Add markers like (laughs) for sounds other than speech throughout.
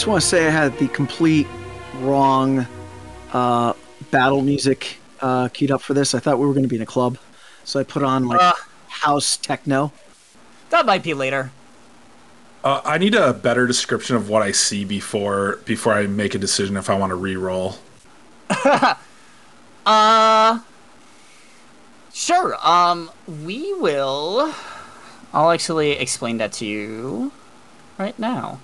just want to say I had the complete wrong uh, battle music uh, queued up for this. I thought we were going to be in a club, so I put on like Uh. house techno. That might be later. Uh, I need a better description of what I see before before I make a decision if I want to re-roll. (laughs) Uh, sure. Um, we will. I'll actually explain that to you right now.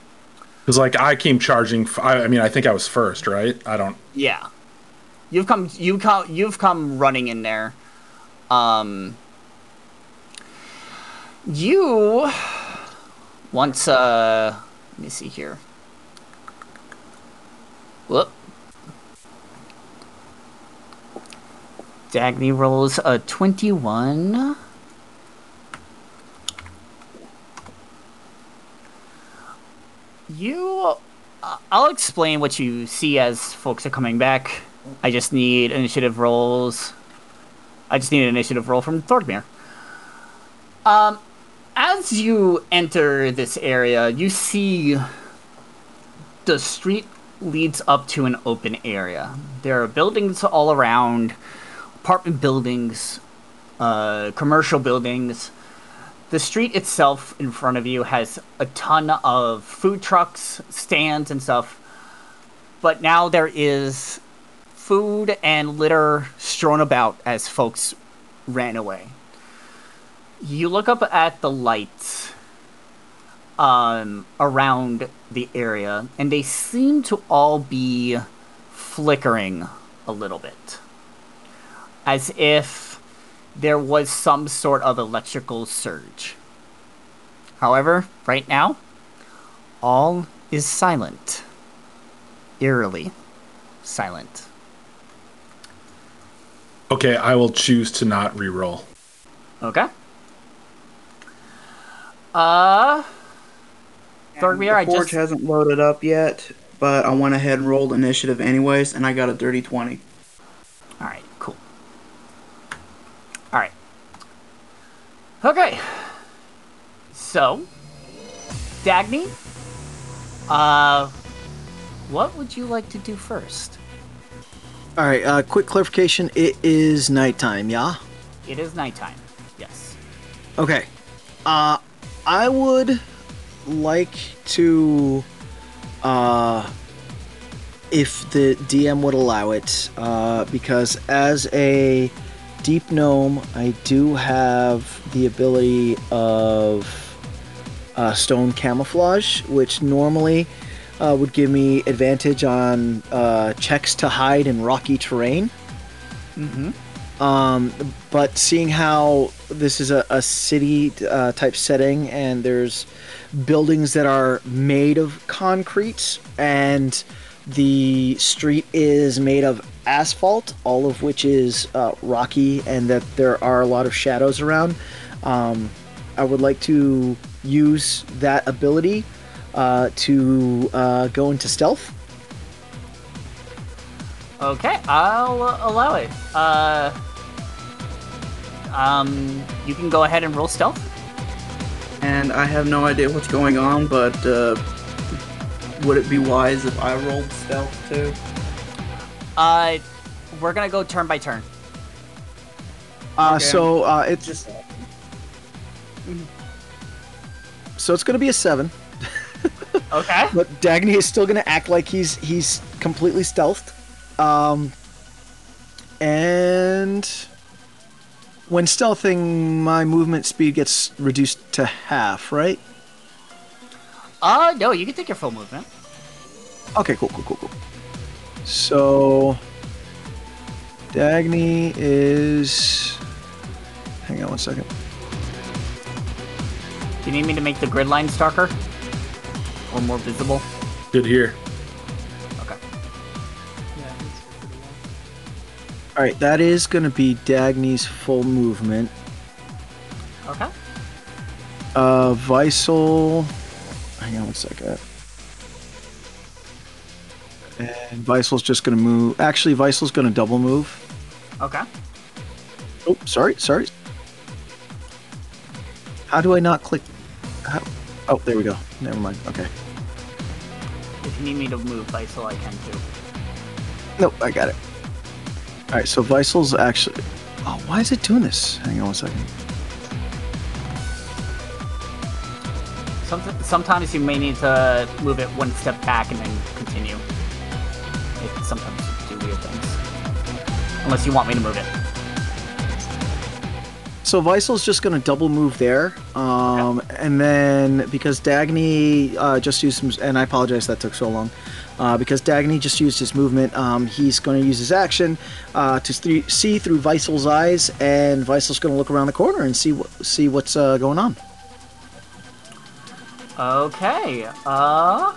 Because like I came charging. I mean, I think I was first, right? I don't. Yeah, you've come. You come. You've come running in there. Um, you once. Uh, let me see here. Whoop. Dagney rolls a twenty-one. You uh, I'll explain what you see as folks are coming back. I just need initiative rolls. I just need an initiative roll from Thorgmir. Um, as you enter this area, you see the street leads up to an open area. There are buildings all around, apartment buildings, uh, commercial buildings. The street itself in front of you has a ton of food trucks, stands, and stuff. But now there is food and litter strewn about as folks ran away. You look up at the lights um, around the area, and they seem to all be flickering a little bit. As if there was some sort of electrical surge. However, right now, all is silent. Eerily silent. Okay, I will choose to not re-roll. Okay. Uh, Thorgmir, I the forge just hasn't loaded up yet, but I went ahead and rolled initiative anyways, and I got a dirty 20. All right, cool. All right. Okay. So, Dagney, uh, what would you like to do first? All right, uh, quick clarification. It is nighttime, yeah? It is nighttime. Yes. Okay. Uh, I would like to, uh, if the DM would allow it, uh, because as a deep gnome, I do have the ability of uh, stone camouflage, which normally uh, would give me advantage on uh, checks to hide in rocky terrain. Mm-hmm. Um, but seeing how this is a, a city uh, type setting and there's buildings that are made of concrete and the street is made of asphalt, all of which is uh, rocky, and that there are a lot of shadows around, um, I would like to use that ability uh, to uh, go into stealth. Okay, I'll uh, allow it. Uh, um, you can go ahead and roll stealth. And I have no idea what's going on, but uh, would it be wise if I rolled stealth too? Uh, we're gonna go turn by turn. Uh, Okay, so uh, it's Just so it's going to be a seven. (laughs) Okay. But Dagney is still gonna act like he's he's completely stealthed. Um, and when stealthing, my movement speed gets reduced to half, right? Uh, no, you can take your full movement. Okay, cool, cool, cool, cool. So Dagney is. Hang on one second. Do you need me to make the grid lines darker or more visible? Good here. Okay. Yeah, All right, that is gonna be Dagney's full movement. Okay. Uh, Visel. Hang on one second. And Visel's just gonna move. Actually, Visel's gonna double move. Okay. Oh, sorry, sorry. How do I not click? How? Oh, there we go. Never mind. Okay. If you need me to move Vital, I can too. Nope, I got it. All right, so Visal's actually. Oh, why is it doing this? Hang on one second. Somet- sometimes you may need to move it one step back and then continue. Sometimes do weird things. Unless you want me to move it. So Visal's just going to double move there, um, and then because Dagney uh, just used some, and I apologize that took so long, uh, because Dagney just used his movement, um, he's going to use his action uh, to th- see through Visal's eyes, and Visal's going to look around the corner and see what see what's uh, going on. Okay. Uh.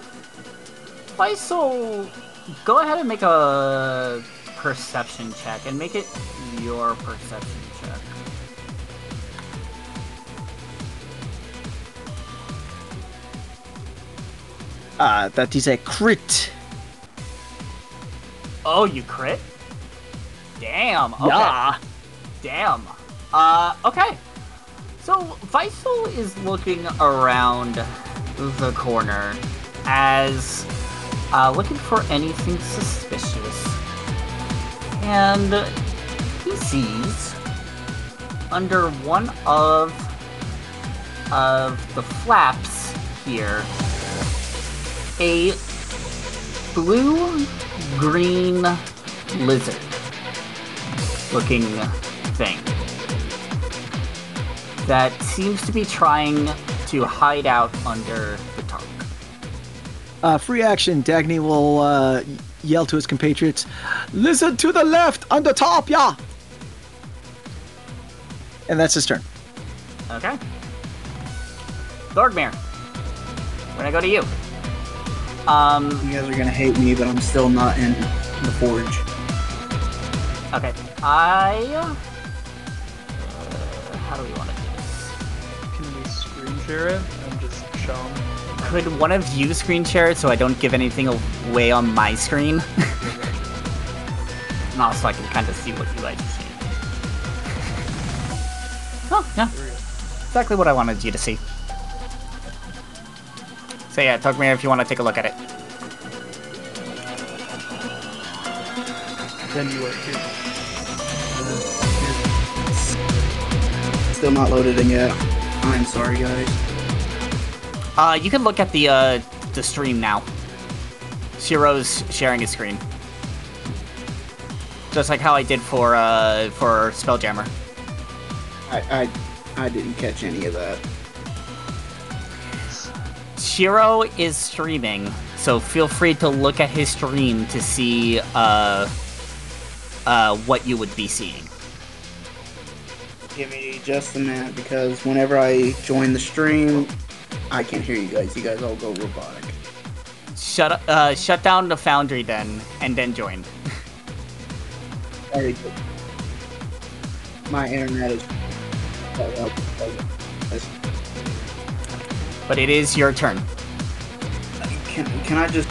Faisal, go ahead and make a perception check and make it your perception check. Uh, that is a crit. Oh, you crit? Damn. Okay. Yeah. Damn. Uh, okay. So Faisal is looking around the corner as uh, looking for anything suspicious, and he sees under one of of the flaps here a blue green lizard looking thing that seems to be trying to hide out under. Uh, free action. Dagney will uh, yell to his compatriots, "Listen to the left, on the top, yeah." And that's his turn. Okay. Thorgmir, when I go to you. Um, You guys are gonna hate me, but I'm still not in the forge. okay. I. Uh, how do we want to do this? Can we screen share it and just show 'em? Could one of you screen share it so I don't give anything away on my screen? (laughs) and also I can kind of see what you guys are seeing. Oh, yeah. Exactly what I wanted you to see. So yeah, talk to me if you want to take a look at it. Then you are here. Still not loaded in yet. I'm sorry, guys. Uh, you can look at the uh, the stream now. Shiro's sharing his screen, just like how I did for uh for Spelljammer. I, I I didn't catch any of that. Shiro is streaming, so feel free to look at his stream to see uh uh what you would be seeing. Give me just a minute because whenever I join the stream, I can't hear you guys. You guys all go robotic. Shut uh shut down the Foundry then, and then join. (laughs) Very good. My internet is. But it is your turn. Can, can I just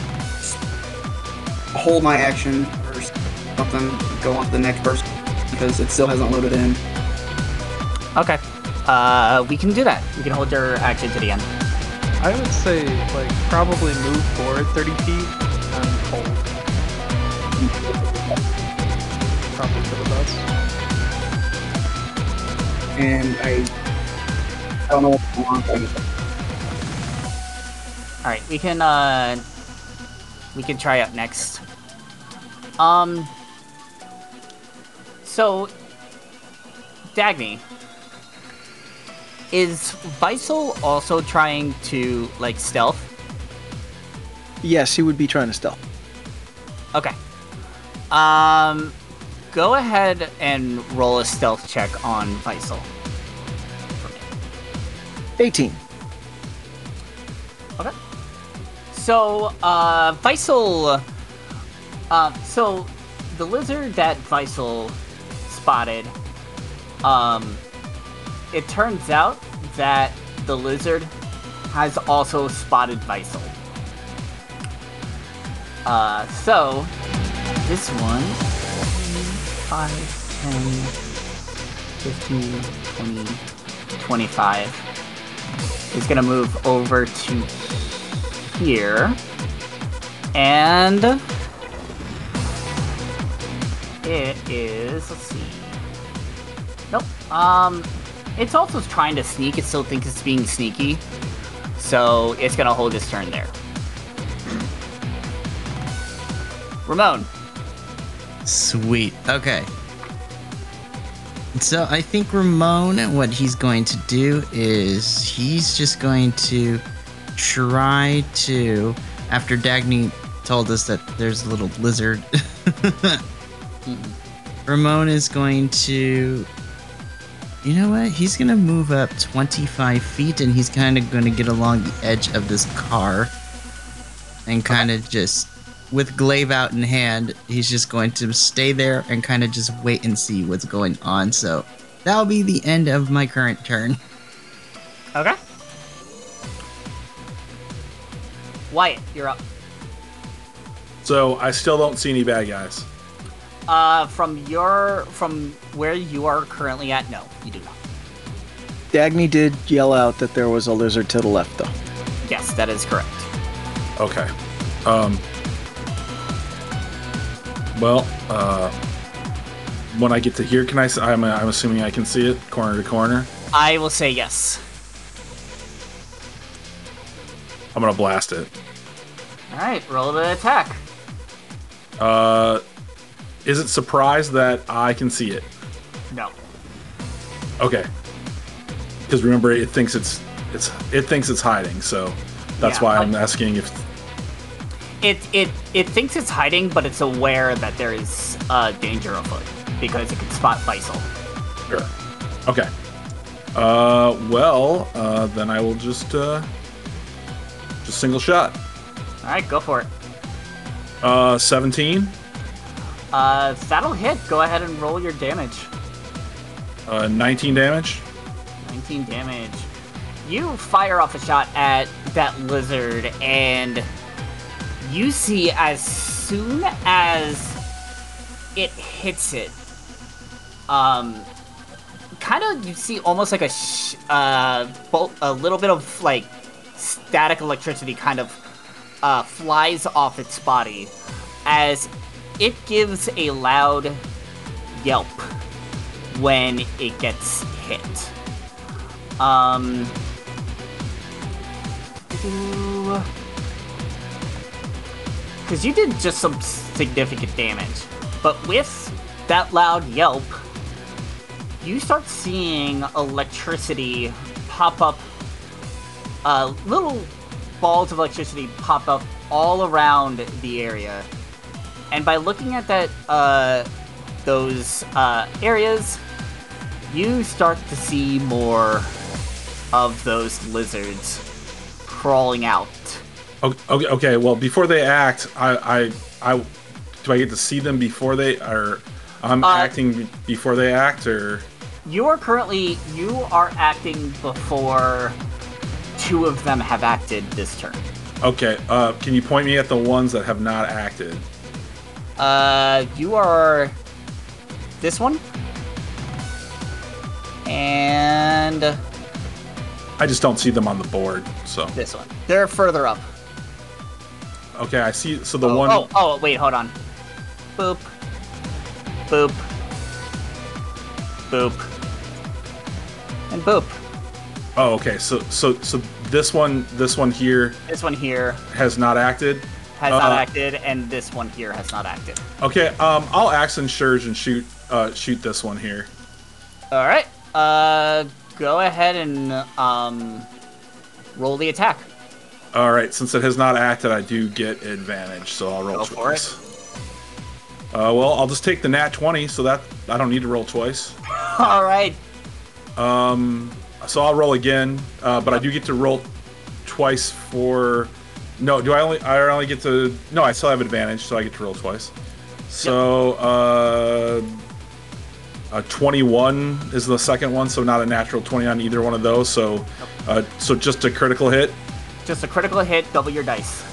hold my action or something? Go on to the next person because it still hasn't loaded in. Okay. Uh, we can do that. You can hold your action to the end. I would say, like, probably move forward 30 feet and hold. (laughs) Probably for the best. And I, I don't know what's going on. All right, we can uh, we can try up next. Um. So, Dagney, is Visel also trying to like stealth? Yes, he would be trying to stealth. Okay. Um, go ahead and roll a stealth check on me. 18. Okay. So, uh, Visel. Uh, so, the lizard that Visel spotted, um, it turns out that the lizard has also spotted Visel. Uh, so, this one 5, 10, 15, 20, 25. is gonna move over to here, and it is. Let's see. Nope. Um, it's also trying to sneak. It still thinks it's being sneaky, so it's gonna hold its turn there. Ramone. Sweet. Okay. So I think Ramone, what he's going to do is he's just going to try to, after Dagney told us that there's a little lizard, (laughs) mm-hmm. Ramone is going to, you know what? He's going to move up 25 feet and he's kind of going to get along the edge of this car and kind of just with glaive out in hand, he's just going to stay there and kind of just wait and see what's going on. So that'll be the end of my current turn. (laughs) Okay. Wyatt, you're up. So I still don't see any bad guys. Uh, from your from where you are currently at, no, you do not. Dagney did yell out that there was a lizard to the left, though. Yes, that is correct. Okay. Um. Well, uh, when I get to here, can I? s- I'm, I'm assuming I can see it corner to corner. I will say yes. I'm gonna blast it. All right, roll the attack. Uh, is it surprised that I can see it? No. Okay. Because remember, it thinks it's it's it thinks it's hiding, so that's Yeah, why I'm like- asking if. It it it thinks it's hiding, but it's aware that there is uh, danger afoot because it can spot Faisal. Sure. Okay. Uh, well, uh, then I will just uh, just single shot. All right, go for it. Uh, 17. Uh, that'll hit. Go ahead and roll your damage. Uh, 19 damage. 19 damage. You fire off a shot at that lizard, and you see as soon as it hits it, um, kind of you see almost like a sh- uh, bolt, a little bit of like static electricity kind of uh, flies off its body as it gives a loud yelp when it gets hit. Um. Because you did just some significant damage. But with that loud yelp, you start seeing electricity pop up. Uh, little balls of electricity pop up all around the area. And by looking at that, uh, those uh, areas, you start to see more of those lizards crawling out. Okay, okay. Well, before they act, I, I, I, do I get to see them before they are? I'm Uh, acting before they act, or You are currently you are acting before two of them have acted this turn. okay. Uh, can you point me at the ones that have not acted? Uh, you are this one, and I just don't see them on the board. So this one. They're further up. okay, I see. So the oh, one. oh, oh, wait, hold on. Boop. Boop. Boop. And boop. Oh, okay. So so so this one this one here This one here has not acted. has not Uh, acted, and this one here has not acted. Okay. Um, I'll action surge and shoot uh shoot this one here. All right. Uh, go ahead and um, roll the attack. All right. Since it has not acted, I do get advantage, so I'll roll Go for twice. Uh, well, I'll just take the nat twenty, so that I don't need to roll twice. (laughs) All right. Um, so I'll roll again, uh, but I do get to roll twice for. No, do I only? I only get to. No, I still have advantage, so I get to roll twice. So, uh, a twenty-one is the second one, so not a natural twenty on either one of those. So, uh, so just a critical hit. Just a critical hit. Double your dice.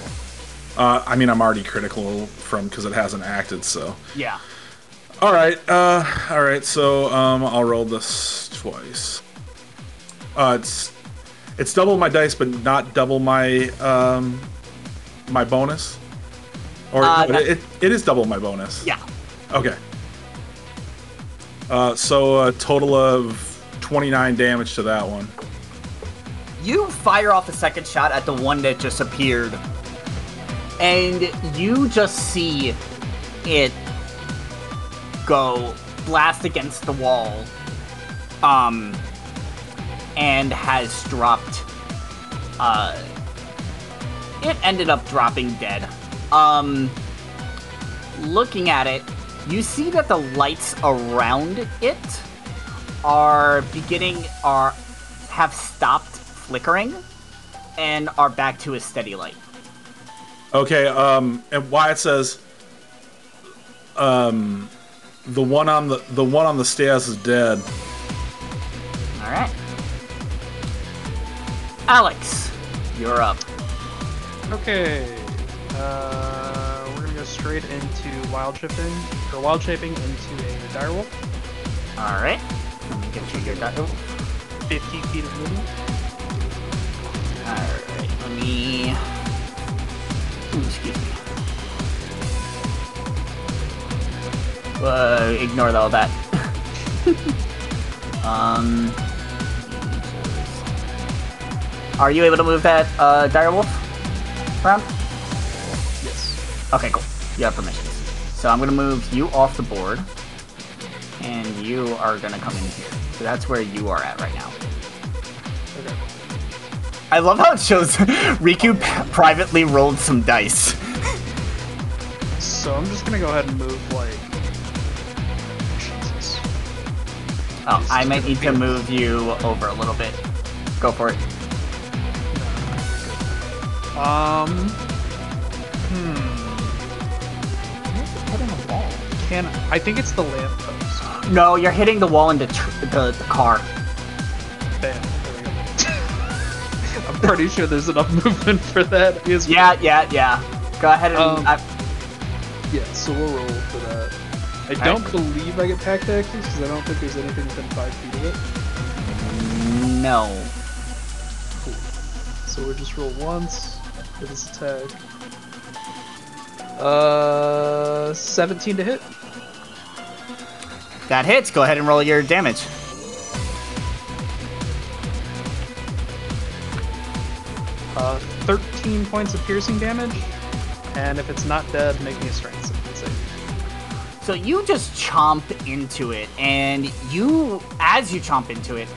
Uh, I mean, I'm already critical from because it hasn't acted. So, Yeah. all right, uh, all right. So, um, I'll roll this twice. Uh, it's it's double my dice, but not double my um, my bonus. Or Uh, no, it, it, it is double my bonus. Yeah. Okay. Uh, so a total of 29 damage to that one. You fire off a second shot at the one that just appeared, and you just see it go blast against the wall, um, and has dropped. Uh, it ended up dropping dead. Um, looking at it, you see that the lights around it are beginning are have stopped flickering and are back to a steady light. Okay, um, and Wyatt says, um, the one on the the one on the stairs is dead. All right. Alex, you're up. Okay. Uh, we're gonna go straight into wild shifting or wild shaping into a direwolf. All right. Let me get you your die. oh, 50 feet of movement. All right. Let me. Ooh, excuse me. Uh, ignore all that. (laughs) um. Are you able to move that uh, direwolf around? Yes. Okay, cool. You have permissions. So I'm gonna move you off the board, and you are gonna come in here. So that's where you are at right now. Okay. I love how it shows (laughs) Riku privately rolled some dice. So I'm just gonna go ahead and move like. Jesus. Oh, I might need to move you over a little bit. Go for it. Um. Hmm. I think it's the lamppost. No, you're hitting the wall in the tr- the, the car. Bam. There we go. (laughs) I'm pretty sure there's enough (laughs) movement for that. Is Yeah, yeah, yeah. Go ahead and. Um, I- Yeah, so we'll roll for that. I don't believe I get pack tactics because I don't think there's anything within five feet of it. no. Cool. So we'll just roll once for this attack. Uh, 17 to hit. That hits. Go ahead and roll your damage. Uh, 13 points of piercing damage. And if it's not dead, make me a strength save. So you just chomp into it, and you, as you chomp into it,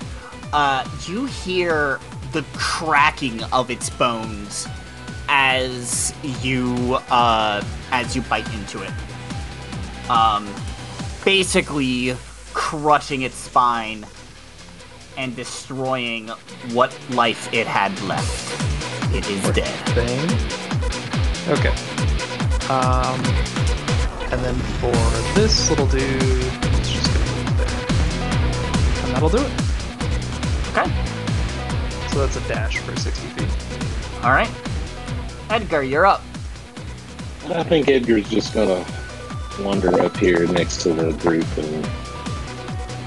uh, you hear the cracking of its bones as you uh, as you bite into it. Um, basically crushing its spine and destroying what life it had left. It is dead. Thing. Okay. Um, and then for this little dude, it's just gonna move there. And that'll do it. Okay. So that's a dash for 60 feet. All right. Edgar, you're up. I think Edgar's just gonna wander up here next to the group and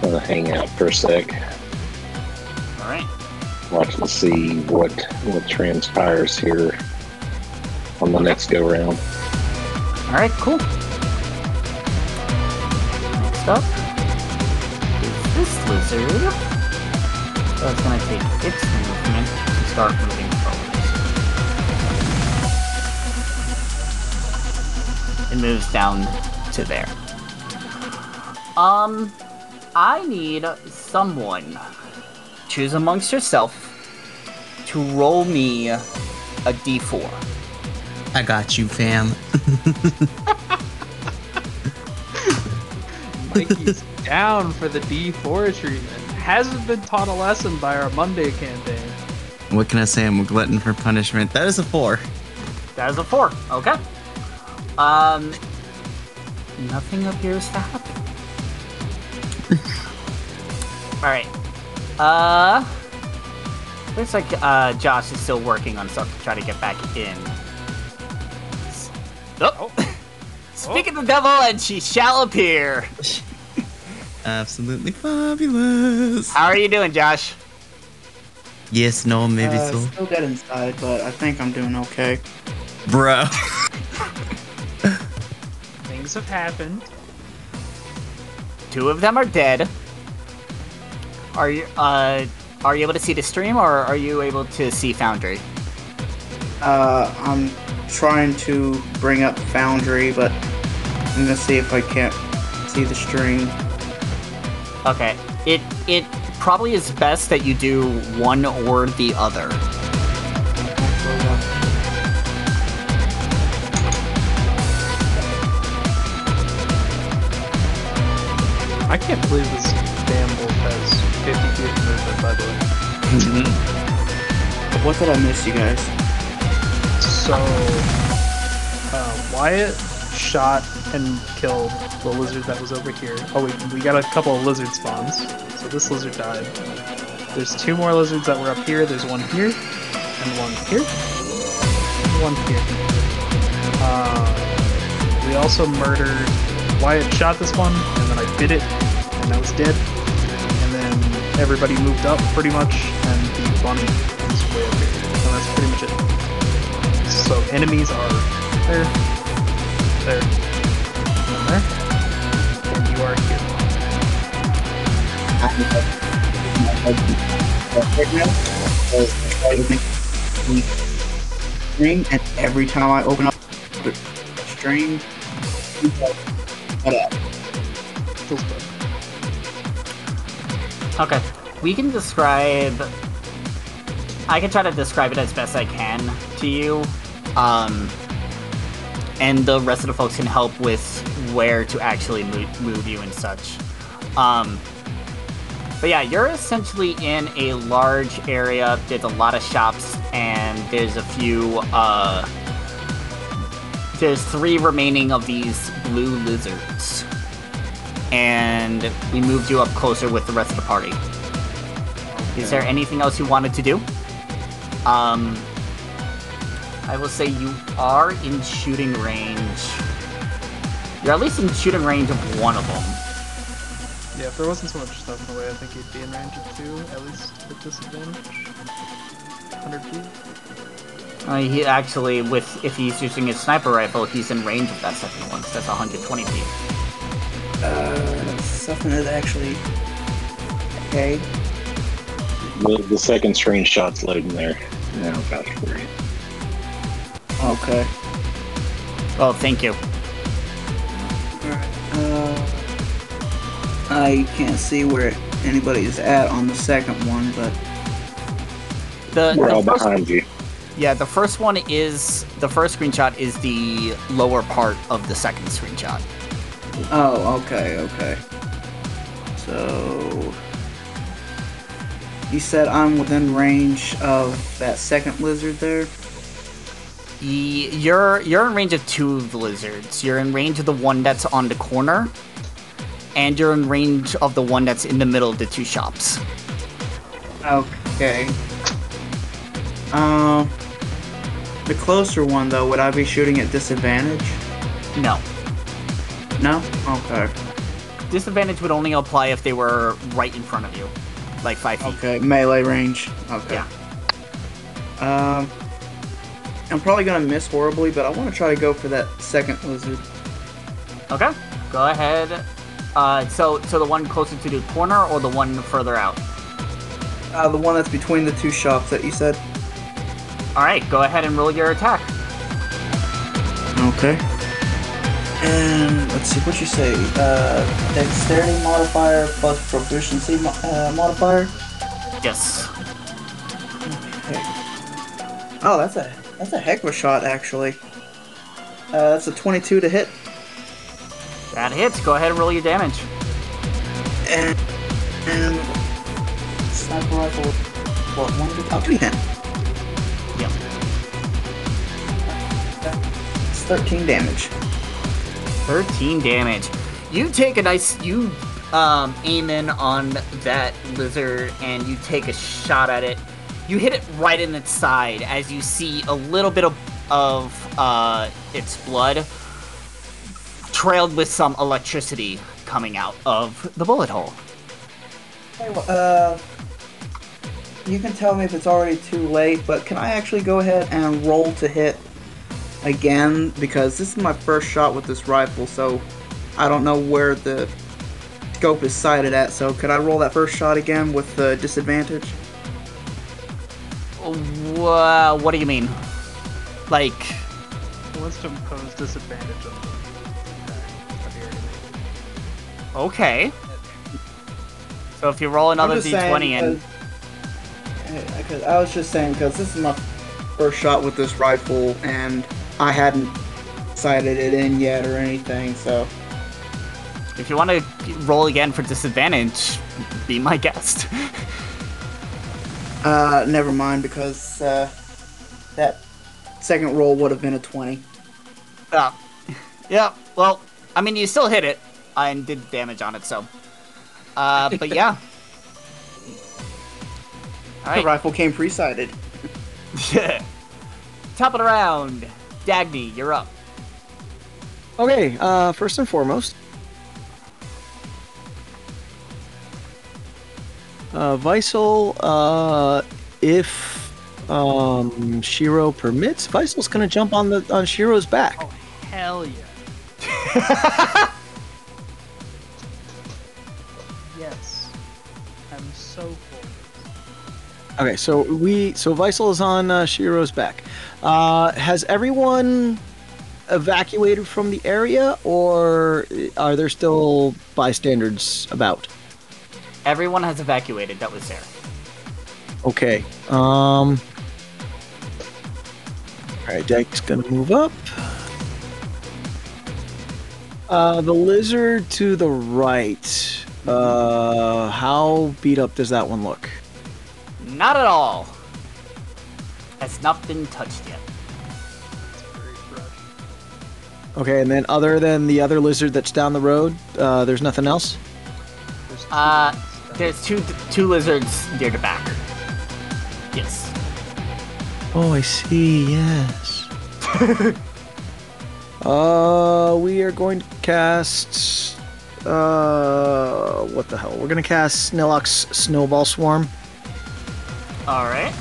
uh, hang out for a sec, All right. watch and see what what transpires here on the next go round. All right, cool. Next up is this lizard. So it's gonna take its movement to start moving forward. It moves down to there. Um, I need someone. Choose amongst yourself to roll me a d4. I got you, fam. Mikey's down for the D4 treatment. Hasn't been taught a lesson by our Monday campaign. What can I say? I'm a glutton for punishment. That is a four. That is a four. Okay. Um, nothing appears to happen. (laughs) All right. Uh, looks like uh Josh is still working on stuff to try to get back in. S- Oh. (laughs) Speak of the devil, and she shall appear. (laughs) Absolutely fabulous. How are you doing, Josh? Yes, no, maybe Uh, so. still dead inside, but I think I'm doing okay. Bro. Things have happened. Two of them are dead. Are you uh are you able to see the stream or are you able to see Foundry? Uh, I'm trying to bring up Foundry, but I'm gonna see if I can't see the stream. Okay. It it probably is best that you do one or the other. Can't believe this damn wolf has 50 feet of movement, by the way. What did I miss, you guys? So, uh, Wyatt shot and killed the lizard that was over here. Oh, wait, we got a couple of lizard spawns. So this lizard died. There's two more lizards that were up here. There's one here, and one here, and one here. Uh, we also murdered. Wyatt shot this one, and then I bit it, was dead. And then everybody moved up pretty much, and the bunny is way up here. And that's pretty much it. So enemies are there, there, and there, and you are here. Right now, I try to make stream, and every time I open up the stream, shut up. Okay. We can describe I can try to describe it as best I can to you. Um and the rest of the folks can help with where to actually move, move you and such. Um but yeah, you're essentially in a large area. There's a lot of shops, and there's a few. Uh, there's three remaining of these blue lizards, and we moved you up closer with the rest of the party. Is there anything else you wanted to do? Um, I will say you are in shooting range. You're at least in shooting range of one of them. Yeah, if there wasn't so much stuff in the way, I think you'd be in range of two, at least with disadvantage. 100 feet. Uh, he actually, with if he's using his sniper rifle, he's in range of that second one. So that's 120 feet. Uh, something is actually okay. The, the second screenshot's loading there. Now, vouch for you. Okay. Oh, thank you. Uh, I can't see where anybody is at on the second one, but The, We're the all first, behind you. yeah, the first one is the first screenshot is the lower part of the second screenshot. Oh, okay, okay. So you said I'm within range of that second lizard there. You're you're in range of two of the lizards. You're in range of the one that's on the corner, and you're in range of the one that's in the middle of the two shops. Okay. Um, the closer one though, would I be shooting at disadvantage? No, No. Okay. disadvantage would only apply if they were right in front of you, like five feet. Okay. Melee range. Okay. Yeah. Um, I'm probably gonna miss horribly, but I want to try to go for that second lizard. Okay, go ahead. Uh, so so the one closer to the corner or the one further out? Uh, the one that's between the two shops that you said. All right, go ahead and roll your attack. Okay. And let's see, what you say? Uh, dexterity modifier plus proficiency mo- uh, modifier. Yes. Okay. Oh, that's a that's a heck of a shot, actually. Uh, that's a 22 to hit. That hits. Go ahead and roll your damage. And and sniper rifle. What one? to- I'll do him. Yep. It's 13 damage. 13 damage. You take a nice you um aim in on that lizard and you take a shot at it. You hit it right in its side as you see a little bit of of uh its blood trailed with some electricity coming out of the bullet hole. Uh, you can tell me if it's already too late, but can I actually go ahead and roll to hit again? Because this is my first shot with this rifle, so I don't know where the scope is sighted at. So could I roll that first shot again with the disadvantage? Wha what do you mean? Like, Wants to impose disadvantage on the attack of the enemy. okay. So if you roll another I'm saying d20 and because- eh, 'cause I was just saying because this is my first shot with this rifle and I hadn't sighted it in yet or anything. So if you want to roll again for disadvantage, be my guest. uh, never mind because uh, that second roll would have been a twenty. yeah. Yeah. Well, I mean, you still hit it and did damage on it, so. Uh, but (laughs) yeah. All The rifle came pre-sighted. (laughs) Yeah. Top of the round, Dagney, you're up. Okay, uh, first and foremost, uh, uh, if um, Shiro permits, Visel's gonna jump on the on Shiro's back. Oh hell yeah! (laughs) yes, I'm so full. Okay, so we so Visel is on uh, Shiro's back. Uh, has everyone evacuated from the area, or are there still bystanders about? Everyone has evacuated. That was there. Okay. Um. All right, Deck's gonna move up. Uh, the lizard to the right. Uh, how beat up does that one look? Not at all. Has not been touched yet. It's very fresh. Okay, and then other than the other lizard that's down the road, uh, there's nothing else. There's two Uh. There's two two lizards near the back. Yes. Oh, I see. Yes. (laughs) uh, we are going to cast. Uh, what the hell? We're gonna cast Snilloc's Snowball Swarm. All right.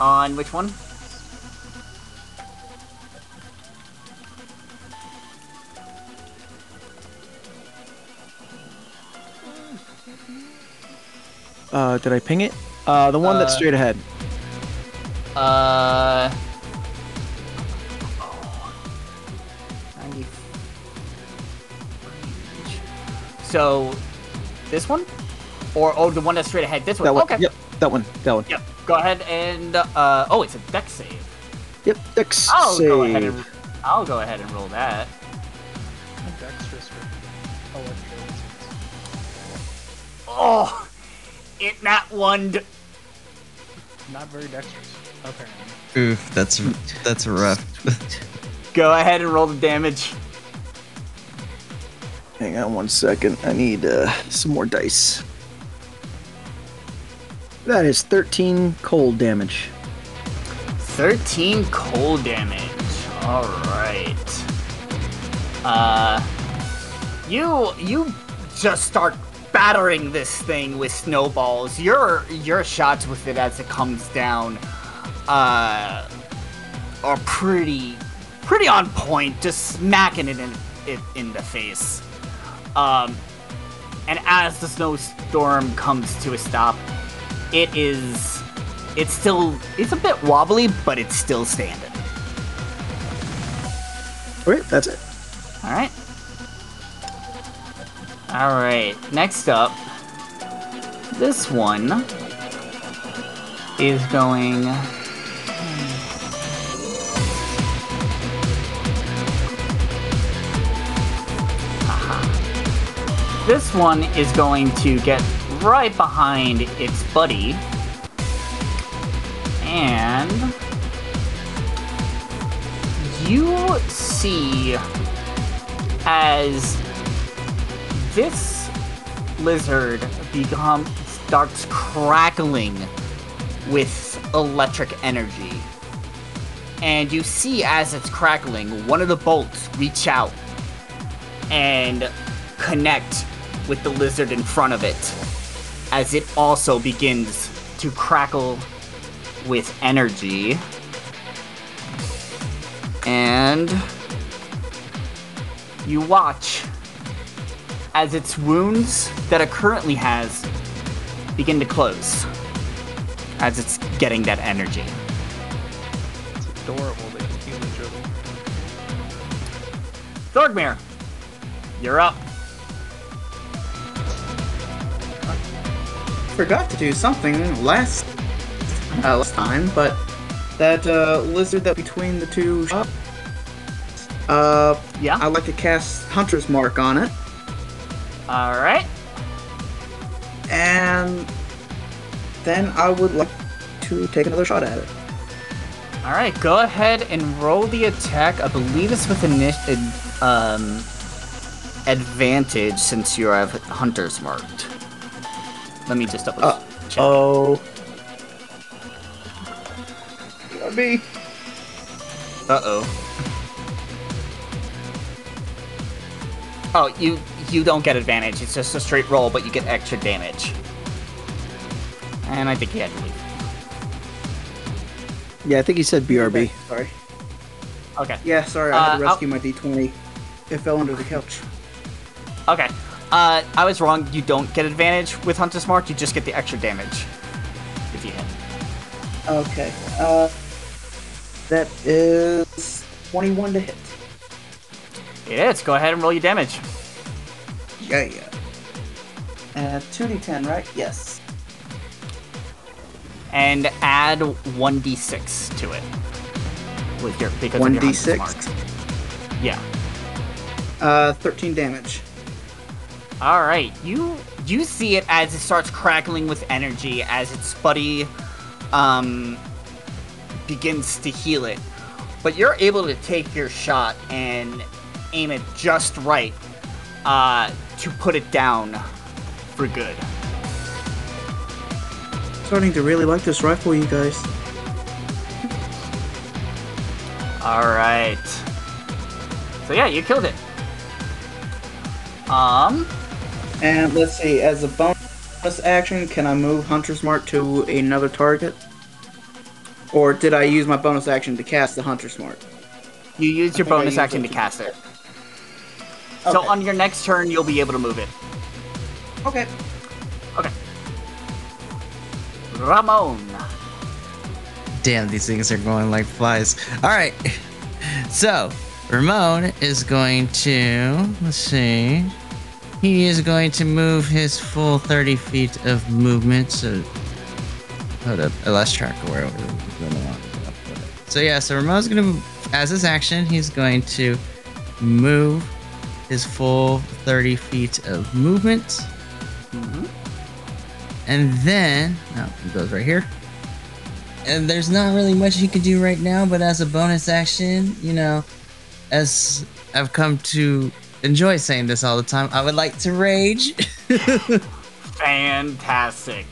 On which one? Uh, did I ping it? Uh, the one that's Uh, straight ahead. Uh. 90. So, this one, or oh, the one that's straight ahead. This one. That one. Okay. Yep. That one. That one. Yep. Go ahead and uh. Oh, it's a deck save. Yep. Dex I'll save. go ahead and I'll go ahead and roll that. dexterous for electro Oh, it not one. Not very dexterous, apparently. Oof, that's that's rough. Go ahead and roll the damage. Hang on one second. I need uh, some more dice. That is 13 cold damage. 13 cold damage. All right. Uh, you you just start battering this thing with snowballs. Your your shots with it as it comes down, uh, are pretty pretty on point. Just smacking it in it in the face. Um, and as the snowstorm comes to a stop, it is it's still it's a bit wobbly, but it's still standing. Okay, that's it. All right. All right. Next up, this one is going. Hmm. Aha. This one is going to get right behind its buddy. And you see as this lizard becomes starts crackling with electric energy. And you see as it's crackling, one of the bolts reach out and connect with the lizard in front of it as it also begins to crackle with energy. And you watch as its wounds that it currently has begin to close as it's getting that energy. It's adorable. They can heal each other. Thorgmir, you're up. Forgot to do something last uh, last time, but that uh, lizard that between the two uh, Yeah. I'd like to cast Hunter's Mark on it, All right. and then I would like to take another shot at it. All right. Go ahead and roll the attack. I believe it's with an um, advantage since you have hunters marked. Let me just double Uh, check. Oh. Me. Uh oh. Oh, you you don't get advantage. It's just a straight roll, but you get extra damage. And I think he had to leave. Yeah, I think he said BRB. Sorry. Okay. Yeah, sorry. I had to Uh, rescue my D20. It fell under the couch. Okay. Uh, I was wrong. You don't get advantage with Hunter's Mark. You just get the extra damage if you hit. Okay. Uh, that is 21 to hit. It is. Go ahead and roll your damage. Yeah, yeah. Uh, 2d10, right? Yes. and add 1d6 to it with your because of your hunter's 1d6? mark. Yeah. Uh, 13 damage. All right. You you see it as it starts crackling with energy as its buddy um begins to heal it. But you're able to take your shot and aim it just right uh to put it down for good. Starting to really like this rifle, you guys. All right. So yeah, you killed it. Um, And let's see, as a bonus action, can I move Hunter's Mark to another target? Or did I use my bonus action to cast the Hunter's Mark? you use your bonus used action to to- cast it. So on your next turn, you'll be able to move it. Okay. Okay. Ramone. Damn, these things are going like flies. All right. (laughs) So, Ramone is going to, let's see. He is going to move his full 30 feet of movement. So, hold up. I lost track of where I was going to want to go. So, yeah, so Ramone's going to, as his action, he's going to move his full 30 feet of movement. Mm-hmm. And then, oh, he goes right here and there's not really much he can do right now, but as a bonus action, you know, as I've come to enjoy saying this all the time, I would like to rage. (laughs) Fantastic.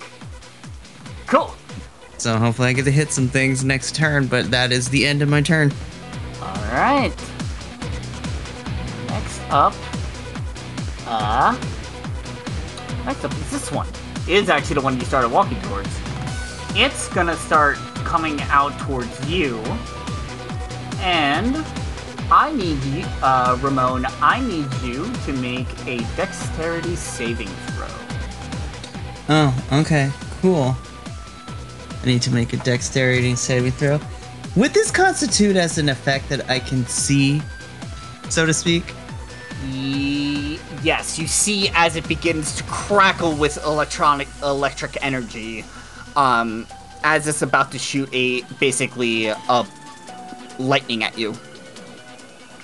Cool. so hopefully I get to hit some things next turn, but that is the end of my turn. All right. Next up, uh, next up is this one. It is actually the one you started walking towards. It's gonna start coming out towards you, and I need you, uh, Ramone. I need you to make a dexterity saving throw. Oh, okay, cool. I need to make a dexterity saving throw. Would this constitute as an effect that I can see, so to speak? Ye- yes, you see as it begins to crackle with electronic electric energy, um, as it's about to shoot a basically a lightning at you.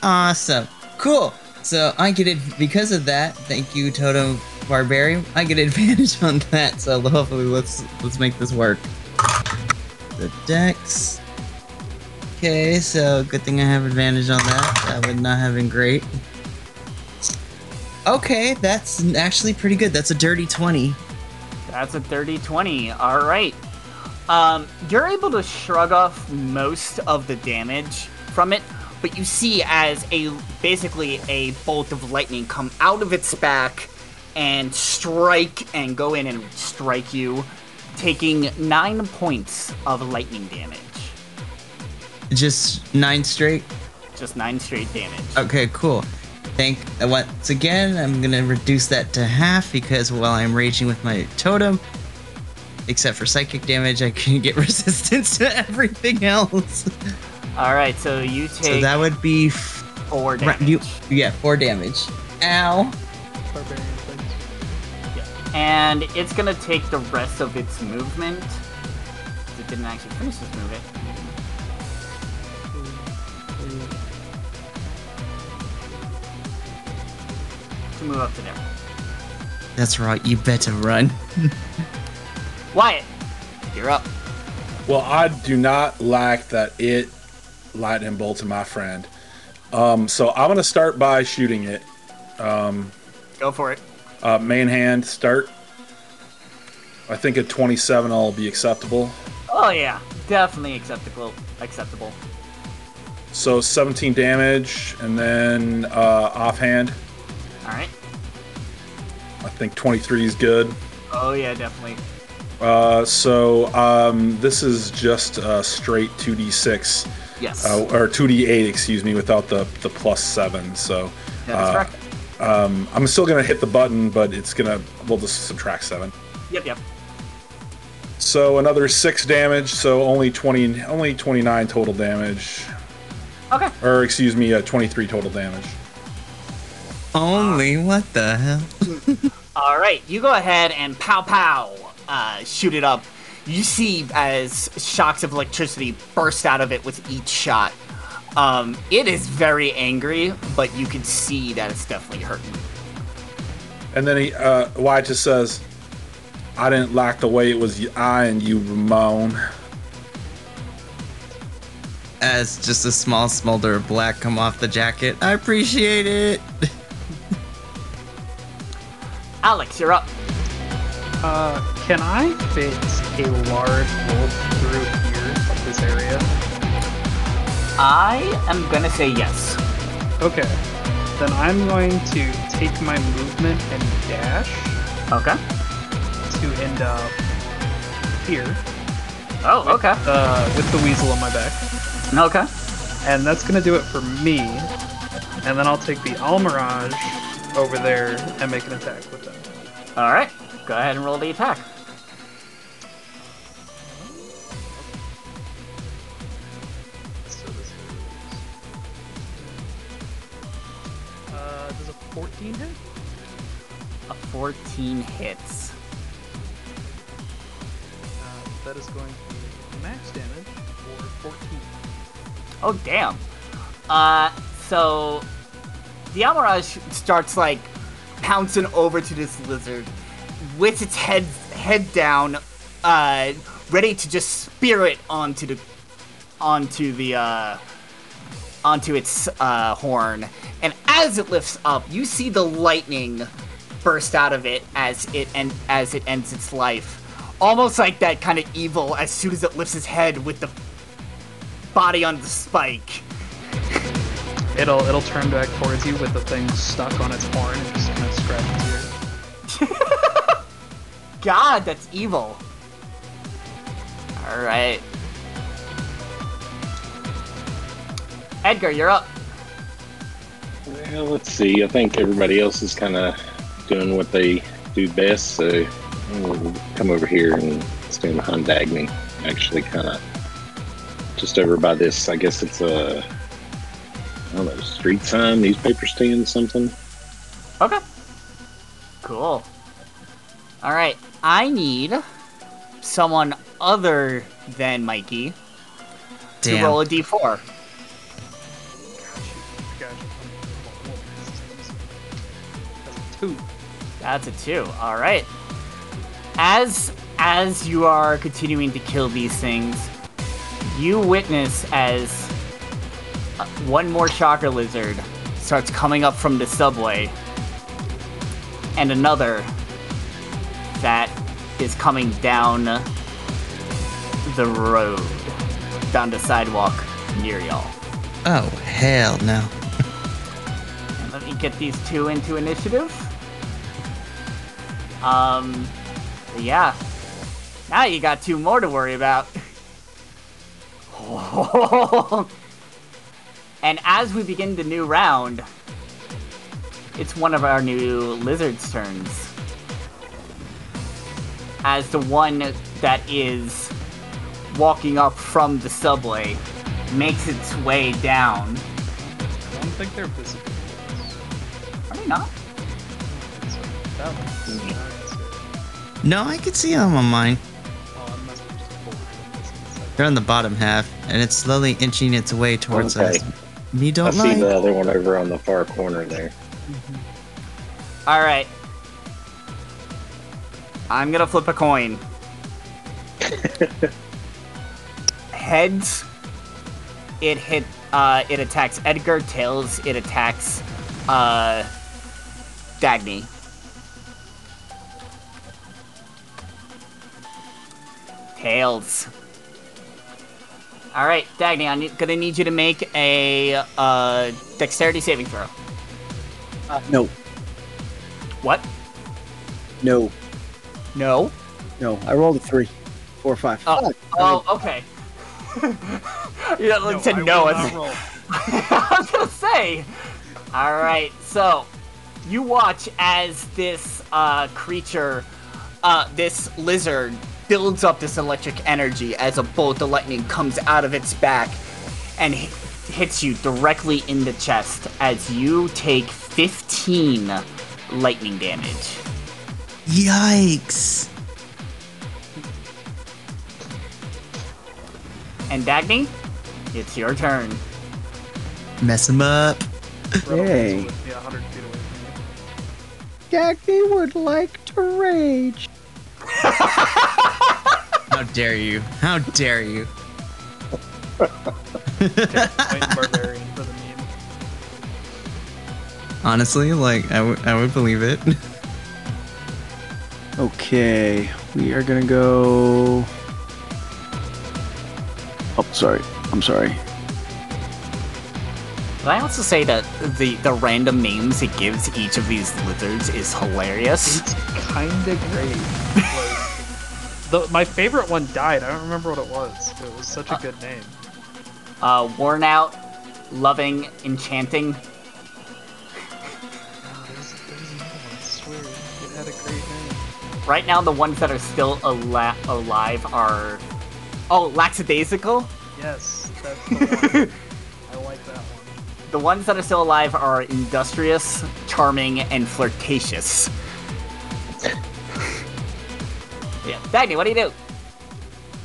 Awesome. Cool. So I get it because of that. Thank you, Totem Barbarian. I get (laughs) advantage on that. So hopefully let's let's make this work. The dex. Okay, so good thing I have advantage on that. That would not have been great. Okay, that's actually pretty good. That's a dirty 20. That's a 30 20. All right. Um, you're able to shrug off most of the damage from it, but you see as a basically a bolt of lightning come out of its back and strike and go in and strike you taking nine points of lightning damage. Just nine straight. Just nine straight damage. Okay, cool. Thank. Once again, I'm gonna reduce that to half because while I'm raging with my totem, except for psychic damage, I can get (laughs) resistance to everything else. All right, so you take So that would be f- four damage. you, yeah, four damage. Ow. Barbarian things. and it's gonna take the rest of its movement. It didn't actually finish its movement. To move up to there. That's right. You better run. (laughs) Wyatt, you're up. Well, I do not lack that it lightning bolt to my friend. Um, so I'm gonna start by shooting it. Go for it. Uh, main hand start. I think a 27 will be acceptable. Oh yeah, definitely acceptable. Acceptable. So 17 damage, and then uh, offhand, All right. I think 23 is good. Oh yeah, definitely. Uh, so um, this is just uh, straight 2d6 Yes. uh, or 2d8, excuse me, without the the plus seven. So That's uh, um, I'm still gonna hit the button, but it's gonna we'll just subtract seven. Yep, yep. So another six damage. So only 20, only 29 total damage, Okay. or excuse me, uh, 23 total damage. Only what the hell? (laughs) All right, you go ahead and pow pow, uh, shoot it up. You see as shocks of electricity burst out of it with each shot. Um, it is very angry, but you can see that it's definitely hurting. And then he, uh, Wyatt just says, "I didn't like the way it was I and you, Ramone." As just a small smolder of black come off the jacket. I appreciate it. (laughs) Alex, you're up. Uh, can I fit a large wolf through here, this area? I am gonna say yes. Okay. Then I'm going to take my movement and dash Okay. to end up here Oh, okay. uh, with the weasel on my back. Okay. And that's to do it for me. And then I'll take the Almiraj over there and make an attack with them. All right. Go ahead and roll the attack. So this is. Uh, does a 14 hit? A 14 hits. Uh, that is going to be max damage for 14. Oh damn. Uh, so the Almiraj starts like pouncing over to this lizard with its head head down, uh, ready to just spear it onto the onto the uh, onto its uh, horn. And as it lifts up, you see the lightning burst out of it as it and as it ends its life. Almost like that kind of evil as soon as it lifts its head with the body on the spike. It'll it'll turn back towards you with the thing stuck on its horn and just kind of scratch its ear. (laughs) God, that's evil. Alright. Edgar, you're up. Well, let's see. I think everybody else is kind of doing what they do best, so we'll come over here and stand behind Dagney. Actually, kind of just over by this. I guess it's a I don't know street sign, newspaper stand, something. Okay. Cool. Alright, I need someone other than Mikey to roll a d4. That's a two. That's a two. All right. As as you are continuing to kill these things, you witness as uh, one more shocker lizard starts coming up from the subway, and another that is coming down the road, down the sidewalk near y'all. Oh, hell no. Let me get these two into initiative. Um, yeah. Now you got two more to worry about. (laughs) and as we begin the new round, it's one of our new lizards' turns. As the one that is walking up from the subway makes its way down. I don't think they're visible. Are they not? So that one's I can see it. No, I can see them on mine. Oh, I must have just pulled it. They're on the bottom half, and it's slowly inching its way towards Okay. us. Me don't see like. the other one over on the far corner there. All right. I'm gonna flip a coin. (laughs) Heads. It hit. Uh, it attacks Edgar. Tails. It attacks. Uh, Dagney. Tails. All right, Dagney. I'm gonna need you to make a uh, dexterity saving throw. Uh, no, What? no, No. no. I rolled a three, four, five. Oh, Five. oh okay. (laughs) yeah, like said I no. will it's- not roll. (laughs) I was gonna say. All right, so you watch as this uh, creature, uh, this lizard, builds up this electric energy as a bolt of lightning comes out of its back and hi- hits you directly in the chest as you take 15 lightning damage. Yikes! And Dagney, it's your turn. Mess him up. Yay. Would be 100 feet away from you. Dagney would like to rage. (laughs) How dare you? How dare you? (laughs) Point barbarian for the meme. Honestly, like I, w- I would believe it. (laughs) Okay, we are gonna go. Oh, sorry. I'm sorry. Can I also say that the the random names he gives each of these lizards is hilarious? It's kind of great. like, (laughs) the, my favorite one died. I don't remember what it was. It was such a good name. Uh, worn out, loving, enchanting. Right now, the ones that are still ala- alive are oh, lackadaisical. Yes, that's the one. (laughs) I like that one. The ones that are still alive are industrious, charming, and flirtatious. (laughs) yeah, Dagney, what do you do?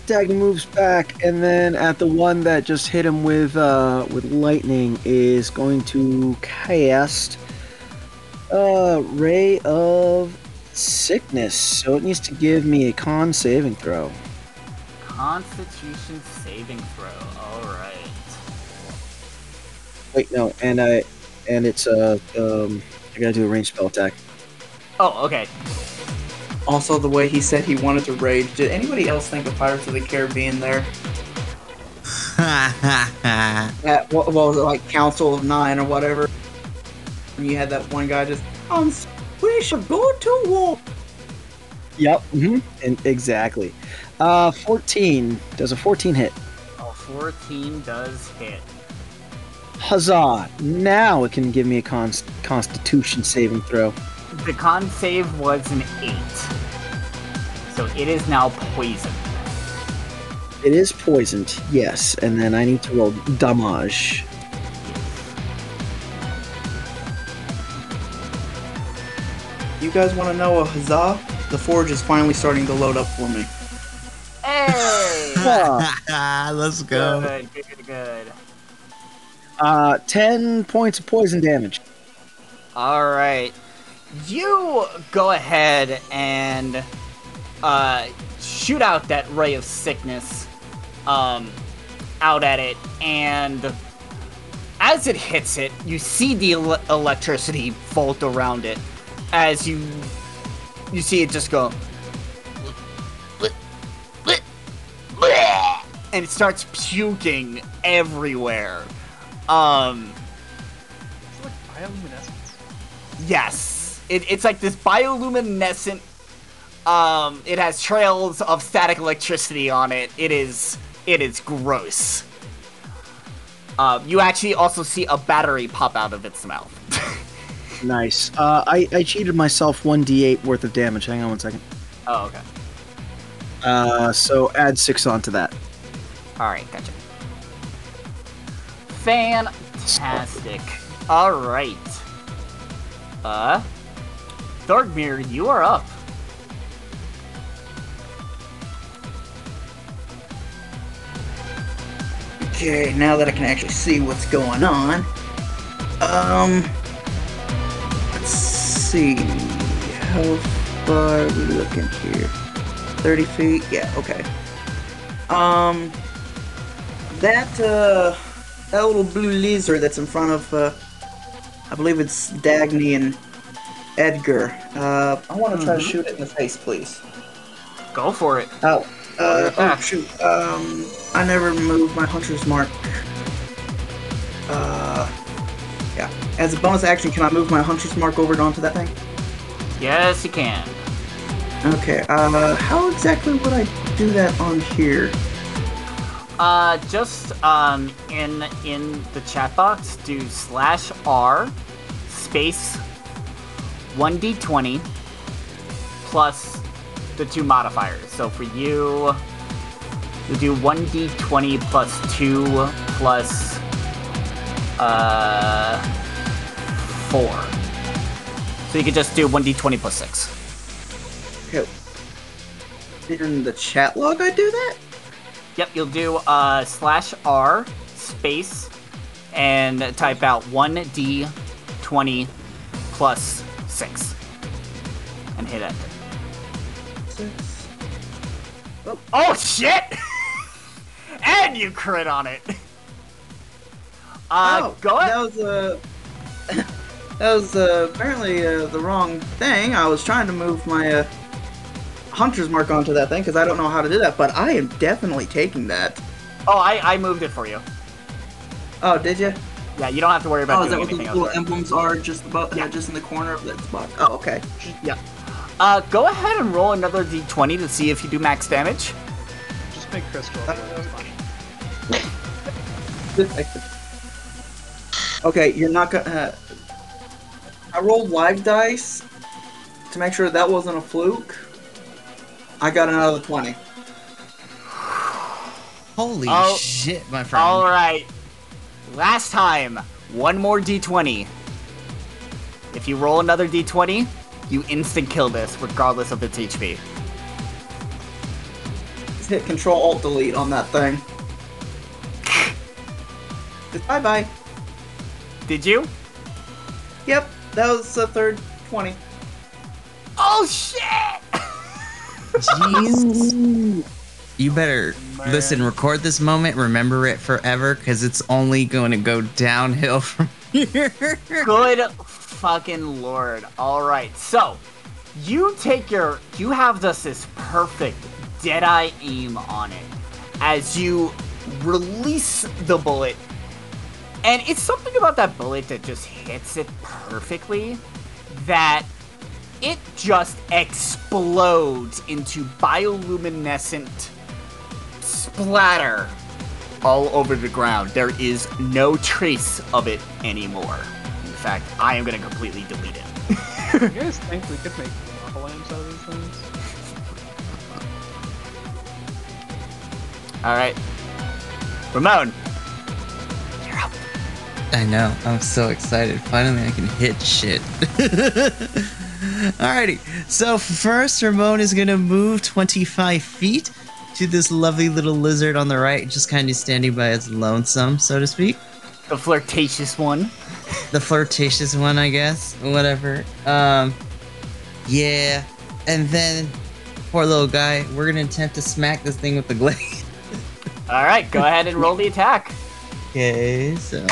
Dagney moves back, and then at the one that just hit him with uh, with lightning is going to cast uh, ray of sickness. So it needs to give me a con saving throw. Constitution saving throw. All right. Wait, no, and I and it's uh, um, I gotta do a ranged spell attack. Oh, okay. Also, the way he said he wanted to rage. Did anybody else think of Pirates of the Caribbean there? (laughs) At, what, what was it, like Council of Nine or whatever? And you had that one guy just, um, we should go to war. Yep. Mm-hmm. And exactly. Uh, 14. Does a 14 hit? Oh, 14 does hit. Huzzah! Now it can give me a con- Constitution saving throw. The con save was an 8. So it is now poisoned. It is poisoned, yes, and then I need to roll damage. You guys want to know a huzzah? The forge is finally starting to load up for me. Hey! (laughs) (laughs) Let's go. good, good, good, good. uh, 10 points of poison damage. All right. You go ahead and uh, shoot out that ray of sickness um, out at it, and as it hits it, you see the el- electricity volt around it. As you you see it just go, and it starts puking everywhere. Um, It's like bioluminescence. Yes. It, it's like this bioluminescent Um, it has trails of static electricity on it. It is it is gross. Um, you actually also see a battery pop out of its mouth. (laughs) Nice. Uh, I, I cheated myself 1d8 worth of damage. Hang on one second. oh, okay. Uh, so add 6 onto that. All right, gotcha. Fantastic. All right. Uh, Thorgmir, you are up. Okay, now that I can actually see what's going on. Um, let's see. How far are we looking here? 30 feet? Yeah, okay. Um, that, uh, that little blue lizard that's in front of, uh, I believe it's Dagney and Edgar. Uh, I want to try to shoot it in the face, please. Go for it. Oh, uh, oh shoot. Um, I never moved my hunter's mark. Uh. As a bonus action, can I move my hunter's mark over onto that thing? Yes, you can. Okay. Uh, how exactly would I do that on here? Uh, just um in in the chat box, do slash R space one d twenty plus the two modifiers. So for you, you do one d twenty plus two plus uh four. So you could just do one d twenty plus six. Okay. In the chat log, I do that? Yep, you'll do uh, slash R space and type out 1d20 plus 6 and hit enter. Six. Oh shit! (laughs) and you crit on it. Uh, oh, go ahead. That was uh, that was uh, apparently uh, the wrong thing. I was trying to move my uh, hunter's mark onto that thing because I don't know how to do that, but I am definitely taking that. Oh, I, I moved it for you. Oh, did you? Yeah, you don't have to worry about Oh, is that what the anything little else. emblems are? Just above, Yeah. uh, just in the corner of that spot. Oh, okay. Yeah. Uh, go ahead and roll another d20 to see if you do max damage. Just make Crystal. That's (laughs) fine. okay, you're not gonna. Uh, I rolled live dice to make sure that wasn't a fluke. I got another twenty. Holy Oh. shit, my friend. All right. Last time, one more d20. If you roll another d20, you instant kill this, regardless of its HP. Just hit Control Alt Delete on that thing. (laughs) Bye bye. Did you? Yep, that was the third twenty. Oh shit! Jeez. (laughs) You better listen, record this moment, remember it forever, because it's only going to go downhill (laughs) from here. Good fucking lord. Alright, so you take your you have this this perfect deadeye aim on it as you release the bullet. And it's something about that bullet that just hits it perfectly that it just explodes into bioluminescent splatter all over the ground. There is no trace of it anymore. In fact, I am going to completely delete it. (laughs) You guys think we could make lava lamps out of these things? All right. Ramone. I know. I'm so excited. Finally, I can hit shit. (laughs) Alrighty. So first, Ramone is gonna move 25 feet to this lovely little lizard on the right, just kind of standing by its lonesome, so to speak. The flirtatious one. The flirtatious one, I guess. Whatever. Um. Yeah. And then, poor little guy. We're gonna attempt to smack this thing with the (laughs) glaive. All right, go ahead and roll the attack. Okay, so.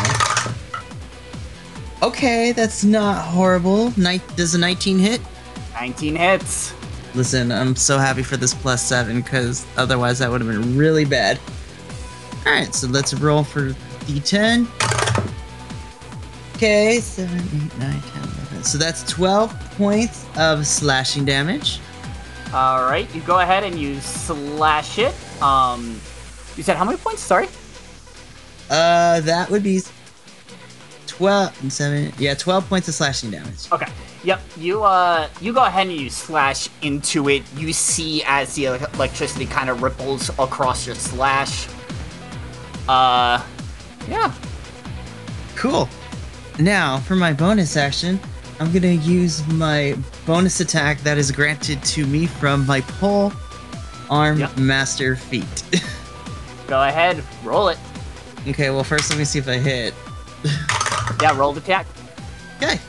Okay, that's not horrible. Night does a 19 hit? 19 hits. Listen, I'm so happy for this plus seven because otherwise that would have been really bad. All right, so let's roll for d10. Okay, 7, 8, 9, 10, 11. So that's 12 points of slashing damage. All right, you go ahead and you slash it. Um, you said how many points? Sorry. Uh, that would be 12 and 7. Yeah, 12 points of slashing damage. Okay. Yep. You uh, you go ahead and you slash into it. You see as the electricity kind of ripples across your slash. Uh, yeah. Cool. Now, for my bonus action, I'm gonna use my bonus attack that is granted to me from my pole arm Yep. master feat. (laughs) Go ahead, roll it. okay, well, first let me see if I hit. (laughs) Yeah, roll the attack. Okay.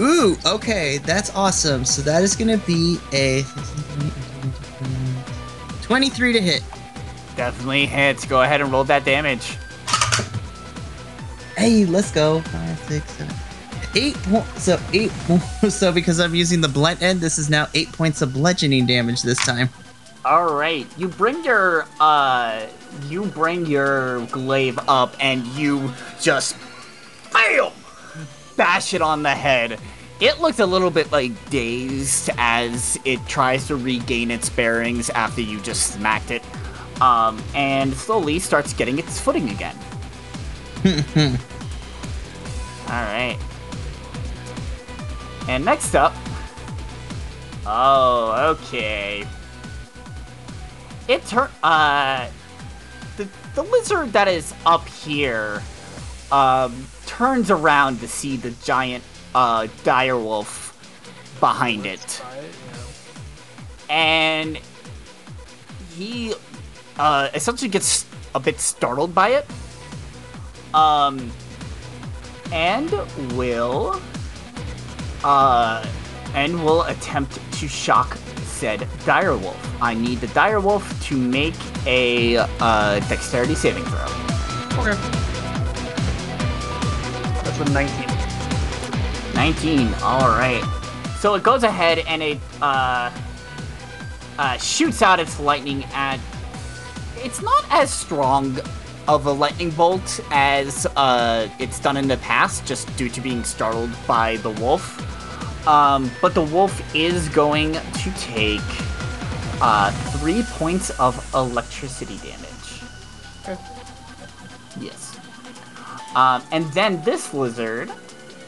Ooh, okay, that's awesome. So that is gonna be a 23 to hit. Definitely hits. Go ahead and roll that damage. Hey, let's go. Five, six, seven, eight. So eight. (laughs) So because I'm using the blunt end, this is now eight points of bludgeoning damage this time. All right, you bring your uh, you bring your glaive up and you just, bam, bash it on the head. It looks a little bit like dazed as it tries to regain its bearings after you just smacked it, um, and slowly starts getting its footing again. (laughs) All right. And next up. Oh, okay. It turn uh the the lizard that is up here um turns around to see the giant uh dire wolf behind it. And he uh essentially gets a bit startled by it. Um and will uh and will attempt to shock said direwolf. I need the direwolf to make a uh, dexterity saving throw. Okay. That's a 19. 19. All right. So it goes ahead and it uh, uh, shoots out its lightning at. It's not as strong of a lightning bolt as uh, it's done in the past, just due to being startled by the wolf. Um, but the wolf is going to take uh, three points of electricity damage. Okay. Yes. Um, and then this lizard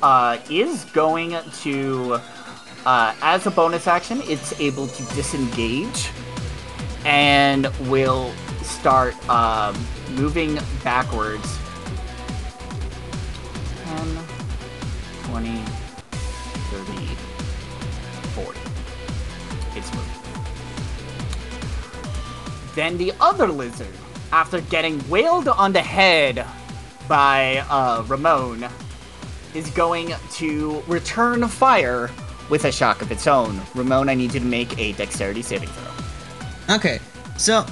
uh, is going to, uh, as a bonus action, it's able to disengage and will start um, moving backwards. 10, 20, 30, 40. It's moving. Then the other lizard, after getting wailed on the head by uh, Ramone, is going to return fire with a shock of its own. Ramone, I need you to make a dexterity saving throw. Okay, so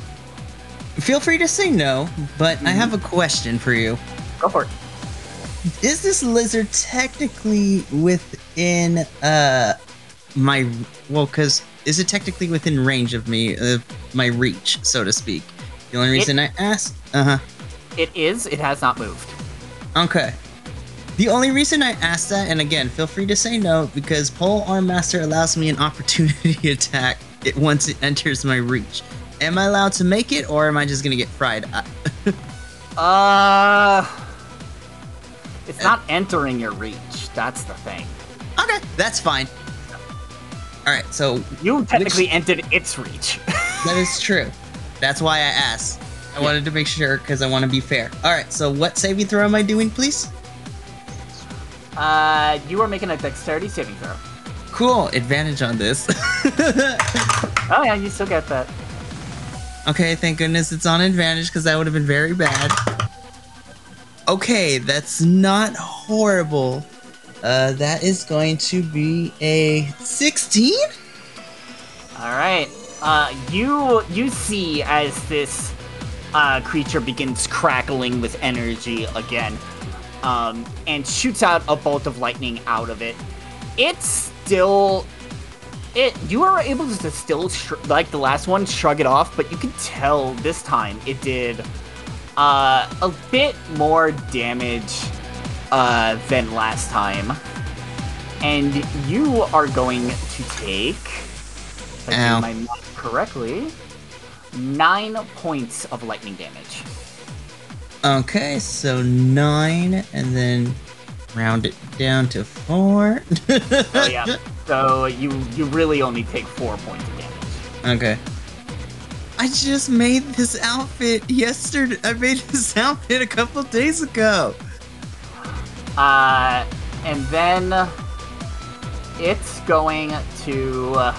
feel free to say no, but I have a question for you. Go for it. Is this lizard technically within uh my well? Because is it technically within range of me, of my reach, so to speak? The only reason I asked, uh huh. It is. It has not moved. Okay. The only reason I asked that, and again, feel free to say no, because Pole Arm Master allows me an (laughs) opportunity (laughs) attack it once it enters my reach. Am I allowed to make it, or am I just gonna get fried? (laughs) Uh, it's not entering your reach. That's the thing. okay, that's fine. All right, so You technically entered its reach. that is true. That's why I asked. I wanted to make sure because I want to be fair. All right, so what saving throw am I doing, please? uh, you are making a dexterity saving throw. Cool, advantage on this. (laughs) Oh yeah, you still get that. Okay, thank goodness it's on advantage because that would have been very bad. Okay, that's not horrible. Uh, that is going to be a 16? All right. Uh, you you see as this uh, creature begins crackling with energy again, um, and shoots out a bolt of lightning out of it. It's still it. You are able to still sh- like the last one shrug it off, but you can tell this time it did uh, a bit more damage uh, than last time, and you are going to take. if I do my math correctly, nine points of lightning damage. Okay, so nine, and then round it down to four. Oh (laughs) yeah. so you you really only take four points of damage. Okay. I just made this outfit yesterday. I made (laughs) this outfit a couple days ago. Uh, and then it's going to uh,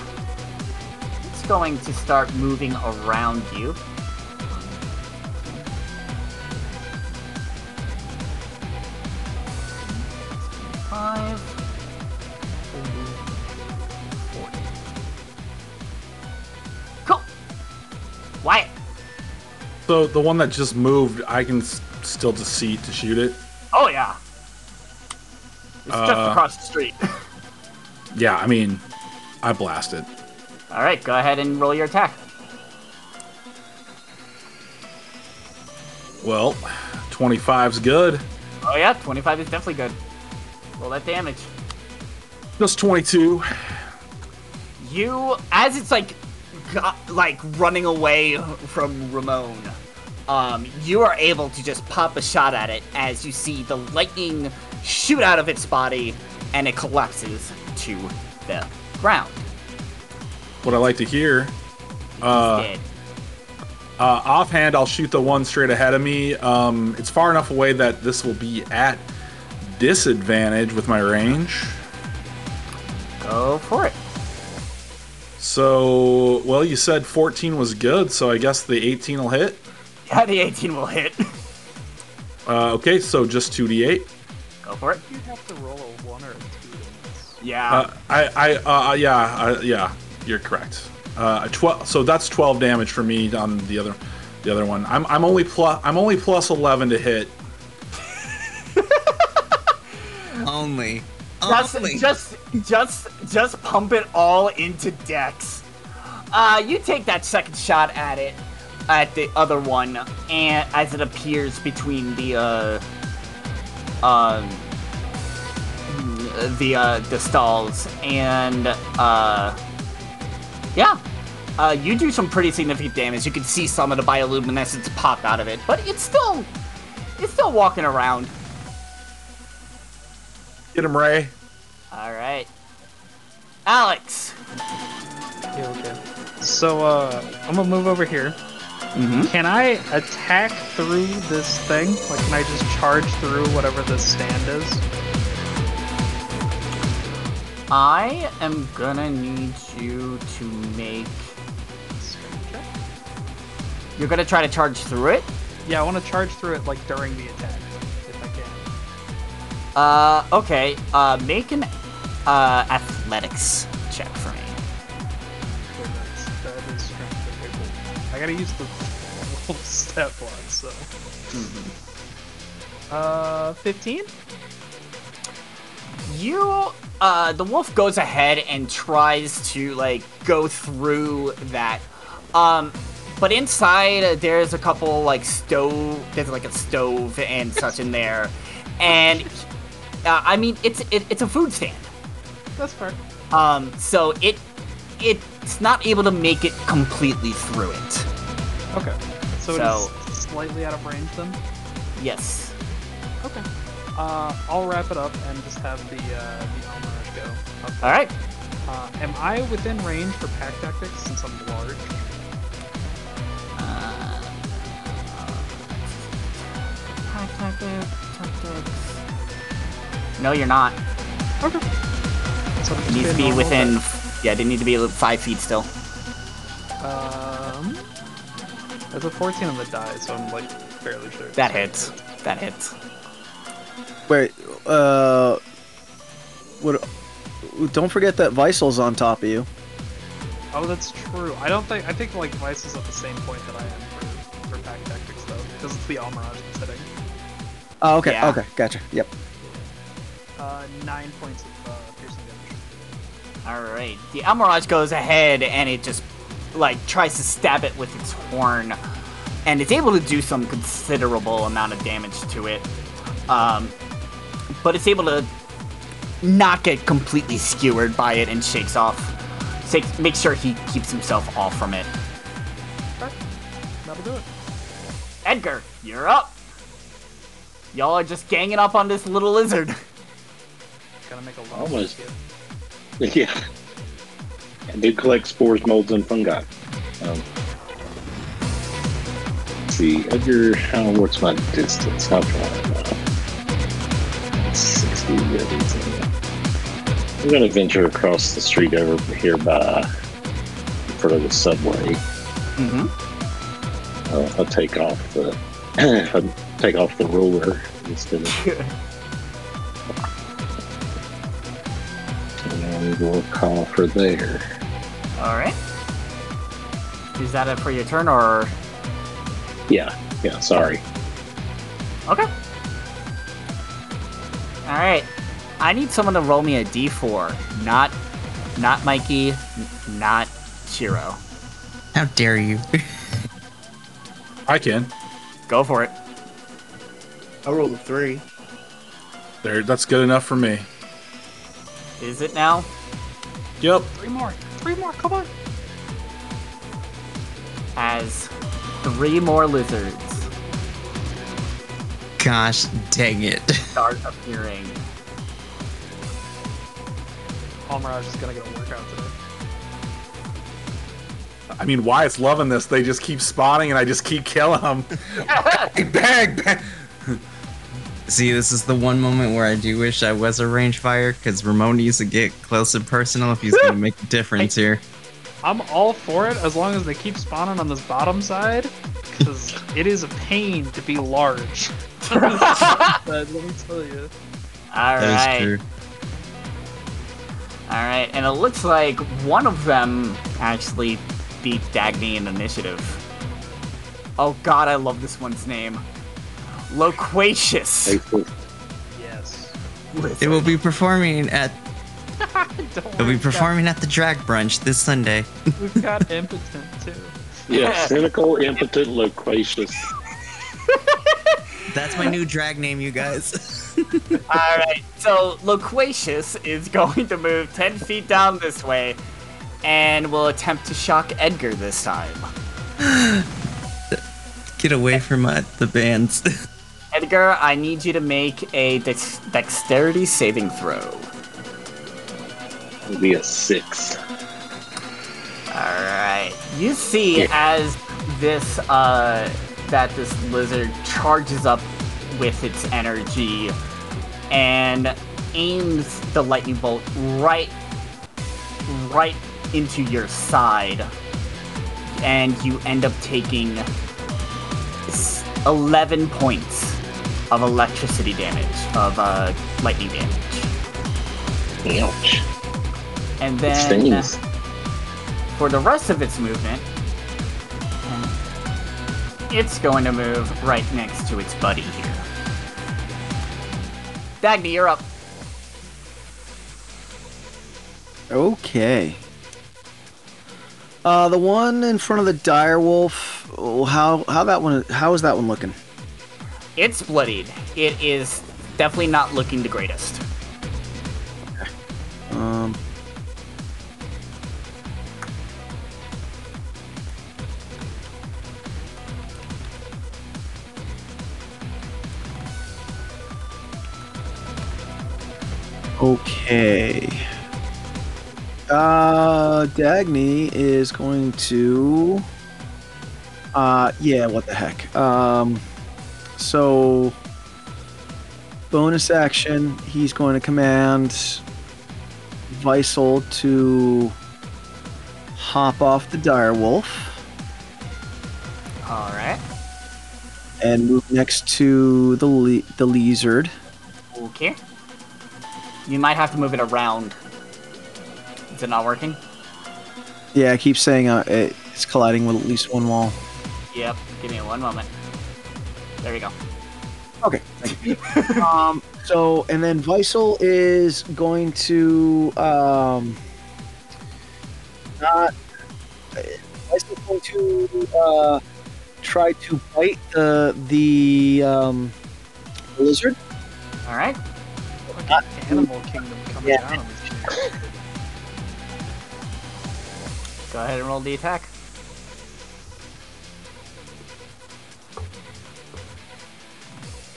going to start moving around you. Five. 40. Cool. Wyatt. So the one that just moved, I can still just see to shoot it. Oh yeah. It's just Uh, across the street. (laughs) Yeah, I mean, I blast it. All right, go ahead and roll your attack. Well, 25's good. Oh yeah, 25 is definitely good. Roll that damage. Just 22. You, as it's like, go- like running away from Ramone, um, you are able to just pop a shot at it as you see the lightning shoot out of its body and it collapses to the ground. What I like to hear. Uh, uh, offhand, I'll shoot the one straight ahead of me. Um, it's far enough away that this will be at disadvantage with my range. Go for it. So, well, you said 14 was good, so I guess the 18 will hit. Yeah, the 18 will hit. (laughs) Uh, okay, so just 2d8. Go for it. You have to roll a one or a two. Yeah. Uh, I, I, uh, yeah, uh, yeah, you're correct. Uh, 12. So that's 12 damage for me on the other, the other one. I'm, I'm only plus, I'm only plus 11 to hit. (laughs) Only. just, Only. just, just, just pump it all into Dex. Uh, you take that second shot at it, at the other one, and as it appears between the, uh, um, the, uh, the stalls, and, uh, yeah. Uh, you do some pretty significant damage. You can see some of the bioluminescence pop out of it, but it's still, it's still walking around. Get him, Ray. All right, Alex. Yeah, okay. So, uh, I'm gonna move over here. Mm-hmm. Can I attack through this thing? Like, can I just charge through whatever this stand is? I am gonna need you to make. You're gonna try to charge through it. Yeah, I want to charge through it, like, during the attack, if I can. Uh, okay. Uh, make an uh athletics check for me. That's, that is strength. Okay, cool. I gotta use the (laughs) stat block, so. Uh, 15? You, uh, the wolf goes ahead and tries to like go through that. Um, but inside uh, there's a couple like stove. There's like a stove and such in there, (laughs) and uh, I mean it's it, it's a food stand. That's fair. Um, so it it's not able to make it completely through it. Okay. So, So- it is slightly out of range then? Yes. Okay. Uh, I'll wrap it up and just have the, uh, the Almiraj go. Okay. All right. Uh, am I within range for pack tactics since I'm large? Pack tactics. No, you're not. Okay. So It needs to be within. then. Yeah, they need to be five feet still. Um, there's a 14 on the die, so I'm like fairly sure. That hits. That hits. Wait, uh, what? Don't forget that Visal's on top of you. Oh, that's true. I don't think I think like Vice is at the same point that I am for, for pack tactics though, because it's the Almiraj that's hitting. Oh, okay, Yeah. okay, gotcha. Yep. Uh, nine points of uh, piercing damage. All right. The Almiraj goes ahead and it just like tries to stab it with its horn, and it's able to do some considerable amount of damage to it. Um, but it's able to not get completely skewered by it and shakes off take, make sure he keeps himself off from it. That'll do it. Edgar, you're up. Y'all are just ganging up on this little lizard. (laughs) Gotta make a lot Almost. of (laughs) Yeah. I do collect spores, molds, and fungi. Um, let's see, Edgar, how, what's my distance? How far? Uh, 60 minutes. I'm going to venture across the street over here by in front of the subway. Mm-hmm. Uh, I'll take off the (clears throat) I'll take off the ruler instead of (laughs) and we'll call for there. All right. Is that it for your turn, or Yeah, yeah. Sorry. okay? All right. I need someone to roll me a d4, not, not Mikey, not Shiro. How dare you? (laughs) I can. Go for it. I rolled a three. There, that's good enough for me. Is it now? Yep. Three more. Three more. Come on. As three more lizards Gosh dang it. start appearing. Palmirage is gonna get a workout today. I mean, Wyatt's loving this. They just keep spawning, and I just keep killing them. (laughs) bang, bang, bang. See, this is the one moment where I do wish I was a range fire, because Ramone needs to get close and personal if he's gonna make a difference here. I'm all for it as long as they keep spawning on this bottom side, because it is a pain to be large. (laughs) but Let me tell you. All That right. is true. All right, and it looks like one of them actually beat Dagney in initiative. Oh God, I love this one's name. Loquacious. Yes. It will be performing at (laughs) it'll be performing at the drag brunch this Sunday. We've got, we've (laughs) got impotent too. Yeah, cynical, impotent, loquacious. That's my new drag name, you guys. (laughs) All right, so Loquacious is (laughs) going to move ten feet down this way, and will attempt to shock Edgar this time. (gasps) Get away from uh, the bands. (laughs) Edgar, I need you to make a dex- dexterity saving throw. It'll be a six. Alright. You see as this uh that this lizard charges up with its energy and aims the lightning bolt right right into your side and you end up taking 11 points of electricity damage of uh lightning damage Ouch. and then stings. For the rest of its movement, it's going to move right next to its buddy here. Dagney, you're up. Okay. Uh, the one in front of the dire wolf. How how that one? How is that one looking? It's bloodied. It is definitely not looking the greatest. Um. Okay. Uh, Dagney is going to. Uh, yeah, what the heck. Um, so. Bonus action, he's going to command Visel to hop off the dire wolf All right. and move next to the le- the lizard. Okay. You might have to move it around. Is it not working? Yeah, I keep saying uh, it, it's colliding with at least one wall. Yep. Give me one moment. There we go. Okay. Thank you. (laughs) um, so, and then Visel is going to um, not. Visel's going to uh, try to bite the the um, lizard. All right. Animal Kingdom coming Yeah. down on this shit. Go ahead and roll the attack.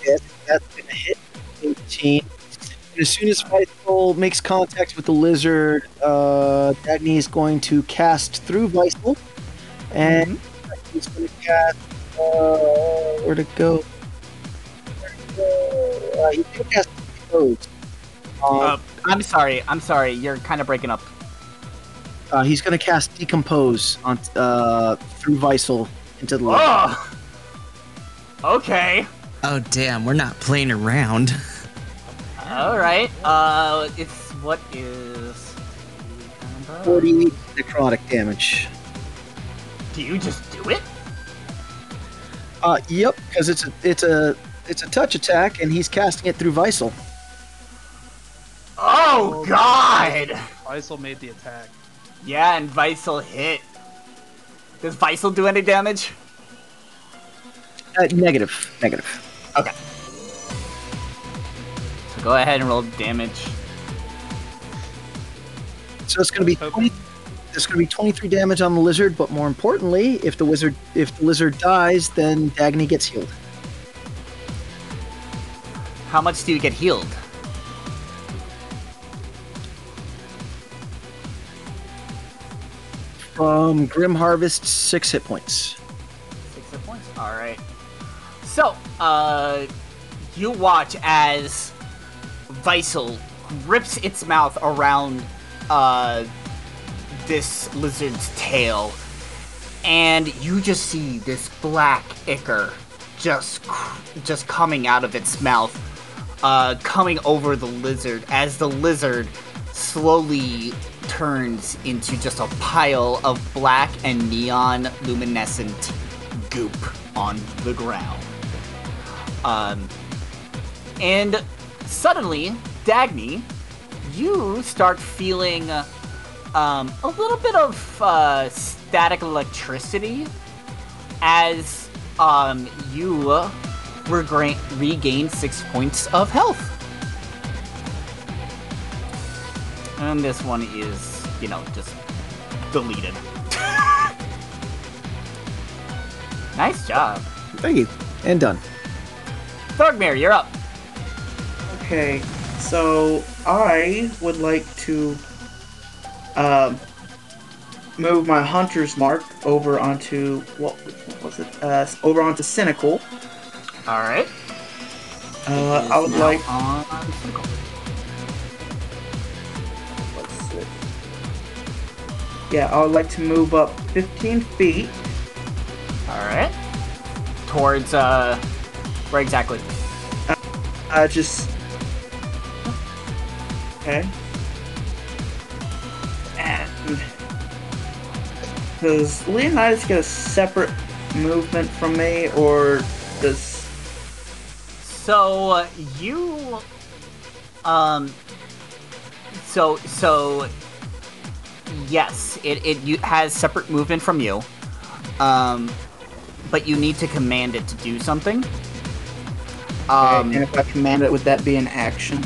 Yes, that's gonna hit 18. And as soon as Visal makes contact with the lizard, uh, Dagney is going to cast through Visal. And he's going to cast. Uh, where to go? Where to go? Uh, he's going to cast Decompose. Um, Uh, I'm sorry. I'm sorry. You're kind of breaking up. uh, he's going to cast Decompose on uh, through Visal into the lizard. Oh. Okay. Oh damn, we're not playing around. All right. Uh, it's what is. 40 necrotic damage. Do you just do it? Uh, yep, because it's a it's a it's a touch attack, and he's casting it through Visal. Oh God! Faisal made the attack. Yeah, and Visal hit. Does Visal do any damage? Uh, negative, negative. Okay. So go ahead and roll damage. So it's going to be Okay. 20, it's going to be 23 damage on the lizard, but more importantly, if the wizard if the lizard dies, then Dagney gets healed. How much do you get healed? From Grim Harvest, six hit points. Six hit points. All right. So, uh, you watch as Visal grips its mouth around uh this lizard's tail, and you just see this black ichor just just coming out of its mouth, uh, coming over the lizard as the lizard slowly turns into just a pile of black and neon luminescent goop on the ground. Um, and suddenly, Dagney, you start feeling um, a little bit of uh, static electricity as um, you regain six points of health. And this one is, you know, just deleted. (laughs) nice job. Thank you. And done. Thorgmir, you're up. Okay, so I would like to um, move my hunter's mark over onto what, what was it? Uh, over onto cynical. All right. Uh, I would like. on Cynical. Yeah, I would like to move up 15 feet. All right. Towards uh, where exactly? Uh, just. Okay. And. Does Leonidas get a separate movement from me, or does. So uh, you, um, so so yes, it it you, has separate movement from you, um, but you need to command it to do something. Um, and if I command it, would that be an action?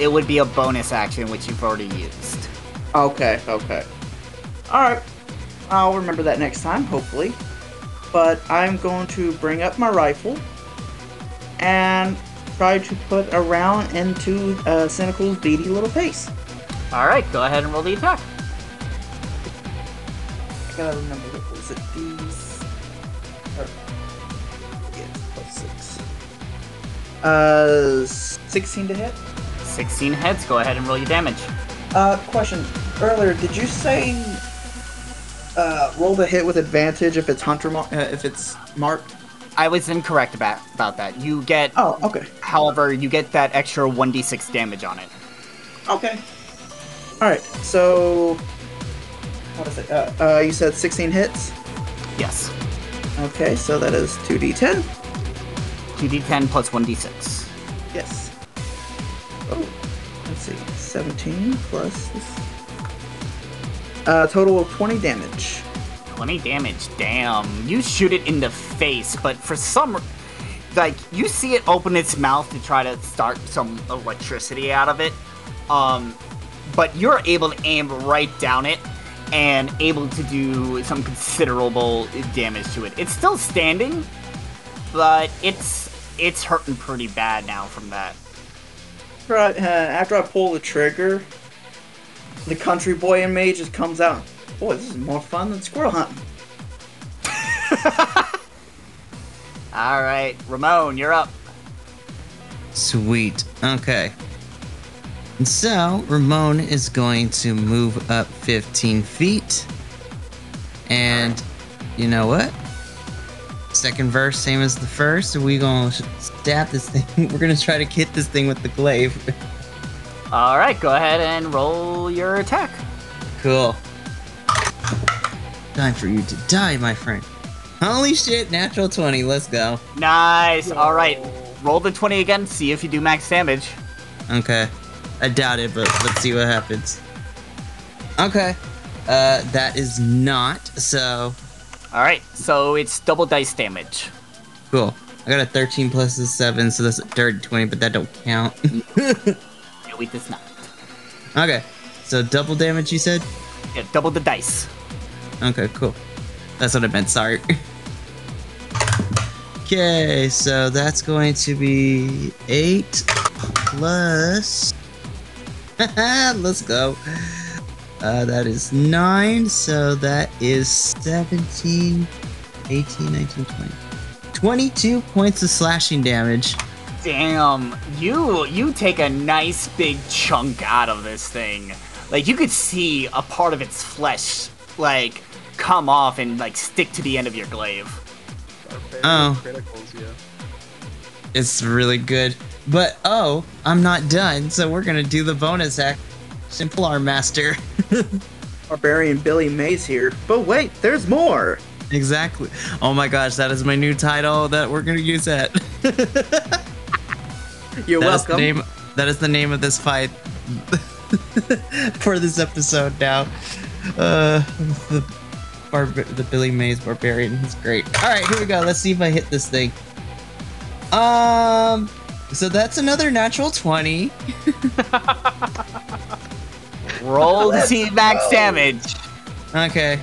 it would be a bonus action which you've already used. Okay, okay. Alright. I'll remember that next time, hopefully. But I'm going to bring up my rifle and try to put a round into uh, Cynical's beady little face. All right, go ahead and roll the attack. I gotta remember what was it? These. Or, yeah, plus six. Uh, 16 to hit. 16 heads. Go ahead and roll your damage. Uh, question. Earlier, did you say uh, roll the hit with advantage if it's hunter mar- uh, if it's marked? I was incorrect about about that. You get, Oh, okay. however, you get that extra 1d6 damage on it. Okay. All right. So, what is it? Uh, uh, you said 16 hits. Yes. Okay, so that is 2d10. 2d10 plus 1d6. Yes. Oh, let's see. 17 plus this. Uh, total of 20 damage. 20 damage. Damn. You shoot it in the face, but for some like you see it open its mouth to try to start some electricity out of it. Um but you're able to aim right down it and able to do some considerable damage to it. It's still standing, but it's it's hurting pretty bad now from that. After I, uh, after I pull the trigger, the country boy in me just comes out. Boy, this is more fun than squirrel hunting. (laughs) All right, Ramone, you're up. Sweet. Okay. So, Ramone is going to move up 15 feet. And you know what? Second verse, same as the first. We gonna stab this thing. (laughs) We're gonna try to hit this thing with the glaive. (laughs) All right, go ahead and roll your attack. cool. Time for you to die, my friend. Holy shit, natural 20. Let's go. Nice. All right, roll the 20 again. See if you do max damage. Okay. I doubt it, but let's see what happens. Okay. Uh, that is not, so All right, so it's double dice damage. cool. I got a 13 plus a 7, so that's a dirty 20, but that don't count. (laughs) No, it does not. okay. So double damage, you said? Yeah, double the dice. Okay, cool. That's what I meant, sorry. (laughs) okay, so that's going to be 8 plus. (laughs) Let's go. Uh, that is 9, so that is 17, 18, 19, 20. 22 points of slashing damage. Damn, you you take a nice big chunk out of this thing. Like you could see a part of its flesh like come off and like stick to the end of your glaive. Oh. Criticals, yeah. It's really good. But oh, I'm not done, so we're gonna do the bonus act. Simple Arm Master. (laughs) Barbarian Billy Mays here. But wait, there's more. exactly. Oh my gosh, that is my new title that we're gonna use that. (laughs) You're That is welcome. name. That is the name of this fight (laughs) for this episode now. Uh, the Bar- the Billy Mays Barbarian. He's great. All right, here we go. Let's see if I hit this thing. Um, so that's another natural twenty. Roll to see max damage. Okay.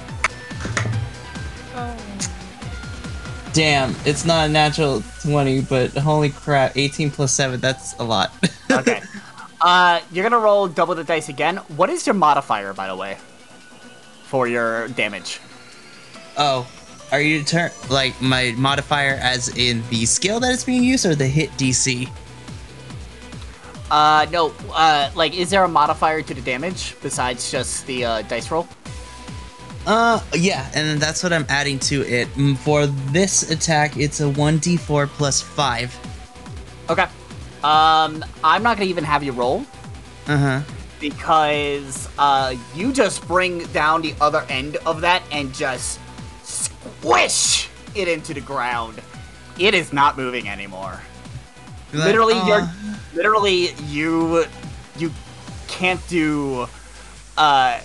Damn, it's not a natural 20, but holy crap, 18 plus 7, that's a lot. (laughs) Okay. uh you're gonna roll double the dice again. What is your modifier, by the way? For your damage. oh, are you turn like my modifier as in the skill that is being used or the hit DC? Uh no, uh like is there a modifier to the damage besides just the uh, dice roll? Uh, yeah, and that's what I'm adding to it. Mm, For this attack, it's a 1d4 plus 5. Okay. Um I'm not gonna even have you roll. Uh huh. because uh, you just bring down the other end of that and just squish it into the ground. It is not moving anymore. Literally, you're literally you you can't do. Uh,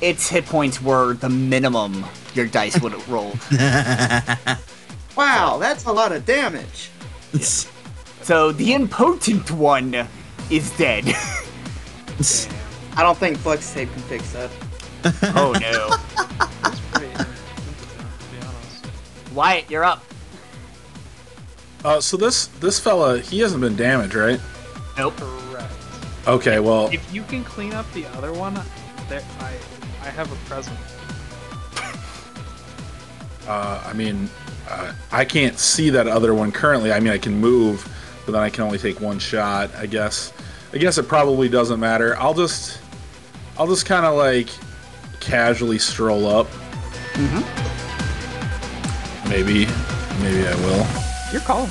its hit points were the minimum your dice would (laughs) roll. rolled. (laughs) Wow, that's a lot of damage. So the impotent one is dead. (laughs) I don't think flex tape can fix that. oh no! Wyatt, you're up. Uh, so this this fella, he hasn't been damaged, right? Nope. Correct. Okay, well, If you can clean up the other one, there I I have a present. (laughs) uh, I mean, uh, I can't see that other one currently. I mean, I can move, but then I can only take one shot. I guess. I guess it probably doesn't matter. I'll just, I'll just kind of like casually stroll up. Maybe, maybe I will. You're calling.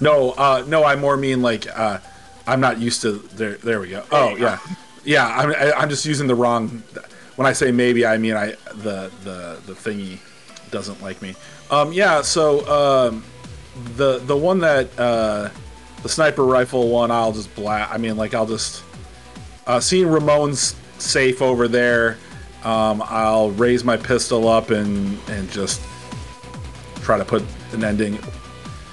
No, uh, no, I more mean like uh, I'm not used to. There, there we go. Oh yeah, yeah. I'm, I, I'm just using the wrong. When I say maybe, I mean I the the the thingy doesn't like me. Um, yeah. So um, the the one that uh, the sniper rifle one, I'll just blast. I mean, like I'll just uh, seeing Ramone's safe over there. Um, I'll raise my pistol up and and just try to put an ending.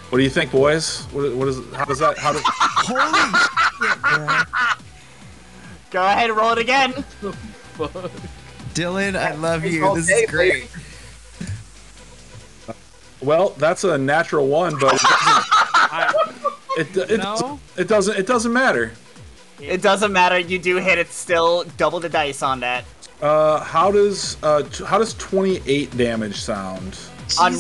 What do you think, boys? What, what is? How does that? How does? Holy (laughs) shit, bro. Go ahead and roll it again. Dylan, I love you. This is great. Well, that's a natural one, but it doesn't. I- it, it, No? it doesn't. It doesn't matter. It doesn't matter. You do hit it still. Double the dice on that. Uh, how does uh, how does 28 damage sound? On-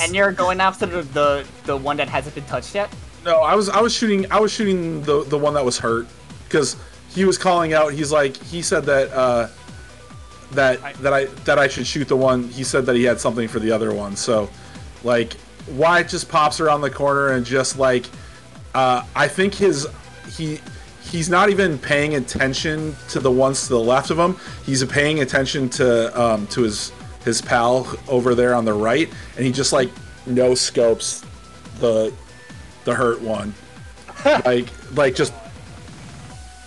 And you're going after the, the the one that hasn't been touched yet. No, I was I was shooting I was shooting the the one that was hurt because he was calling out. He's like he said that uh, that that I that I should shoot the one. He said that he had something for the other one. So, like, Wyatt just pops around the corner and just like uh, I think his he he's not even paying attention to the ones to the left of him. He's paying attention to um, to his his pal over there on the right, and he just like no scopes the the hurt one. (laughs) like like just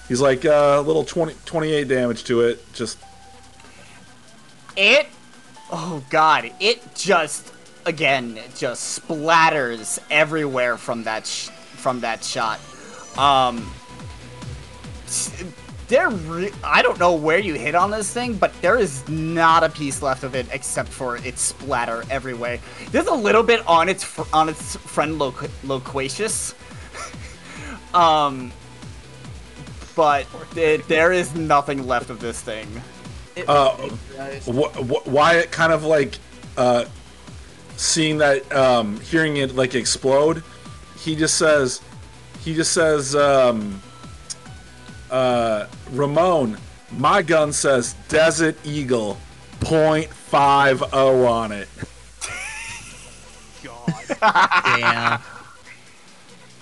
he's like a uh, little 20, 28 damage to it. Just It, oh god, it just again just splatters everywhere from that sh- from that shot. Um, there, re- I don't know where you hit on this thing, but there is not a piece left of it except for its splatter everywhere. There's a little bit on its fr- on its friend loqu- loquacious. (laughs) um, but th- there is nothing left of this thing. uh, wh- wh- Wyatt kind of like uh, seeing that, um, hearing it like explode. He just says, he just says, um, uh, Ramone, my gun says Desert Eagle, .50 on it. (laughs) God. Yeah.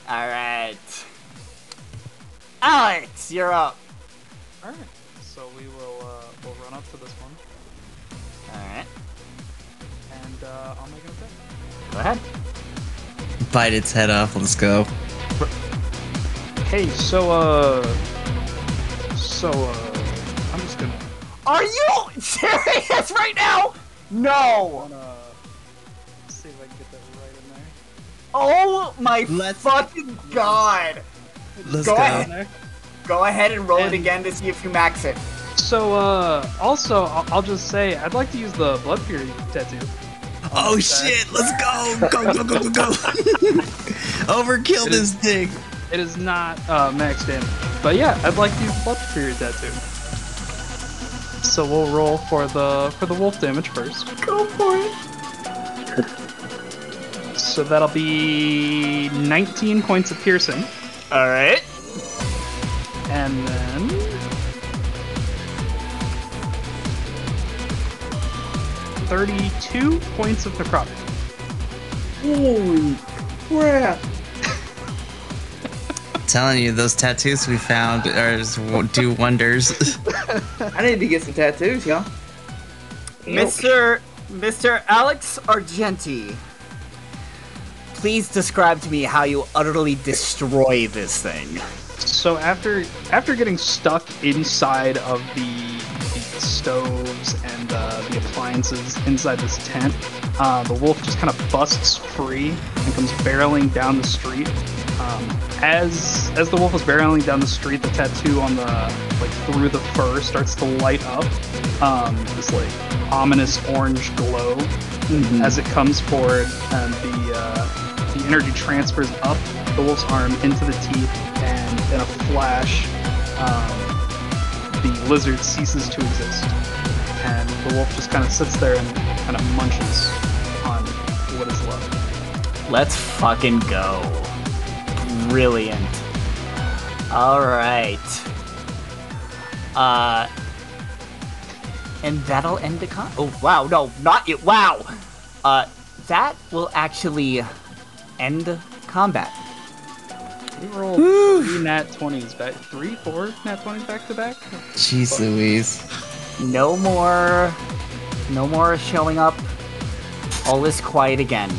All right, Alex, you're up. All right. So we will uh, we'll run up to this one, All right, and uh, I'll make an attack. go ahead. Bite its head off. Let's go. Hey, so uh, so uh, I'm just gonna Are you serious right now? No. wanna see if I can get that right in there. Oh my Let's- fucking god. Let's Go go. ahead. Go ahead and roll it again to see if you max it. So uh, also I'll, I'll just say I'd like to use the blood fury tattoo. Oh shit! Let's go! Go go go go go! (laughs) Overkill this thing. It is not uh, max damage, but yeah, I'd like to use blood fury tattoo. So we'll roll for the for the wolf damage first. Go for it. (laughs) So that'll be 19 points of piercing, All right. and then thirty-two points of necrotic. Holy crap! Telling you, those tattoos we found are do (laughs) wonders. I need to get some tattoos, y'all. Mr. Mr. Alex Argenti, please describe to me how you utterly destroy this thing. So after after getting stuck inside of the, the stoves and uh, the appliances inside this tent, uh, the wolf just kind of busts free and comes barreling down the street. Um, as as the wolf is barreling down the street, the tattoo on the like through the fur starts to light up. Um, this like ominous orange glow as it comes forward, and the uh, the energy transfers up the wolf's arm into the teeth, and in a flash, um, the lizard ceases to exist, and the wolf just kind of sits there and kind of munches on what is left. Let's fucking go. Brilliant. All right. Uh, and that'll end the con. Oh wow, no, not it. Wow. Uh, that will actually end combat. We rolled three nat twenties back, three, four nat twenties back to back. Jeez Louise. No more, no more showing up. All is quiet again.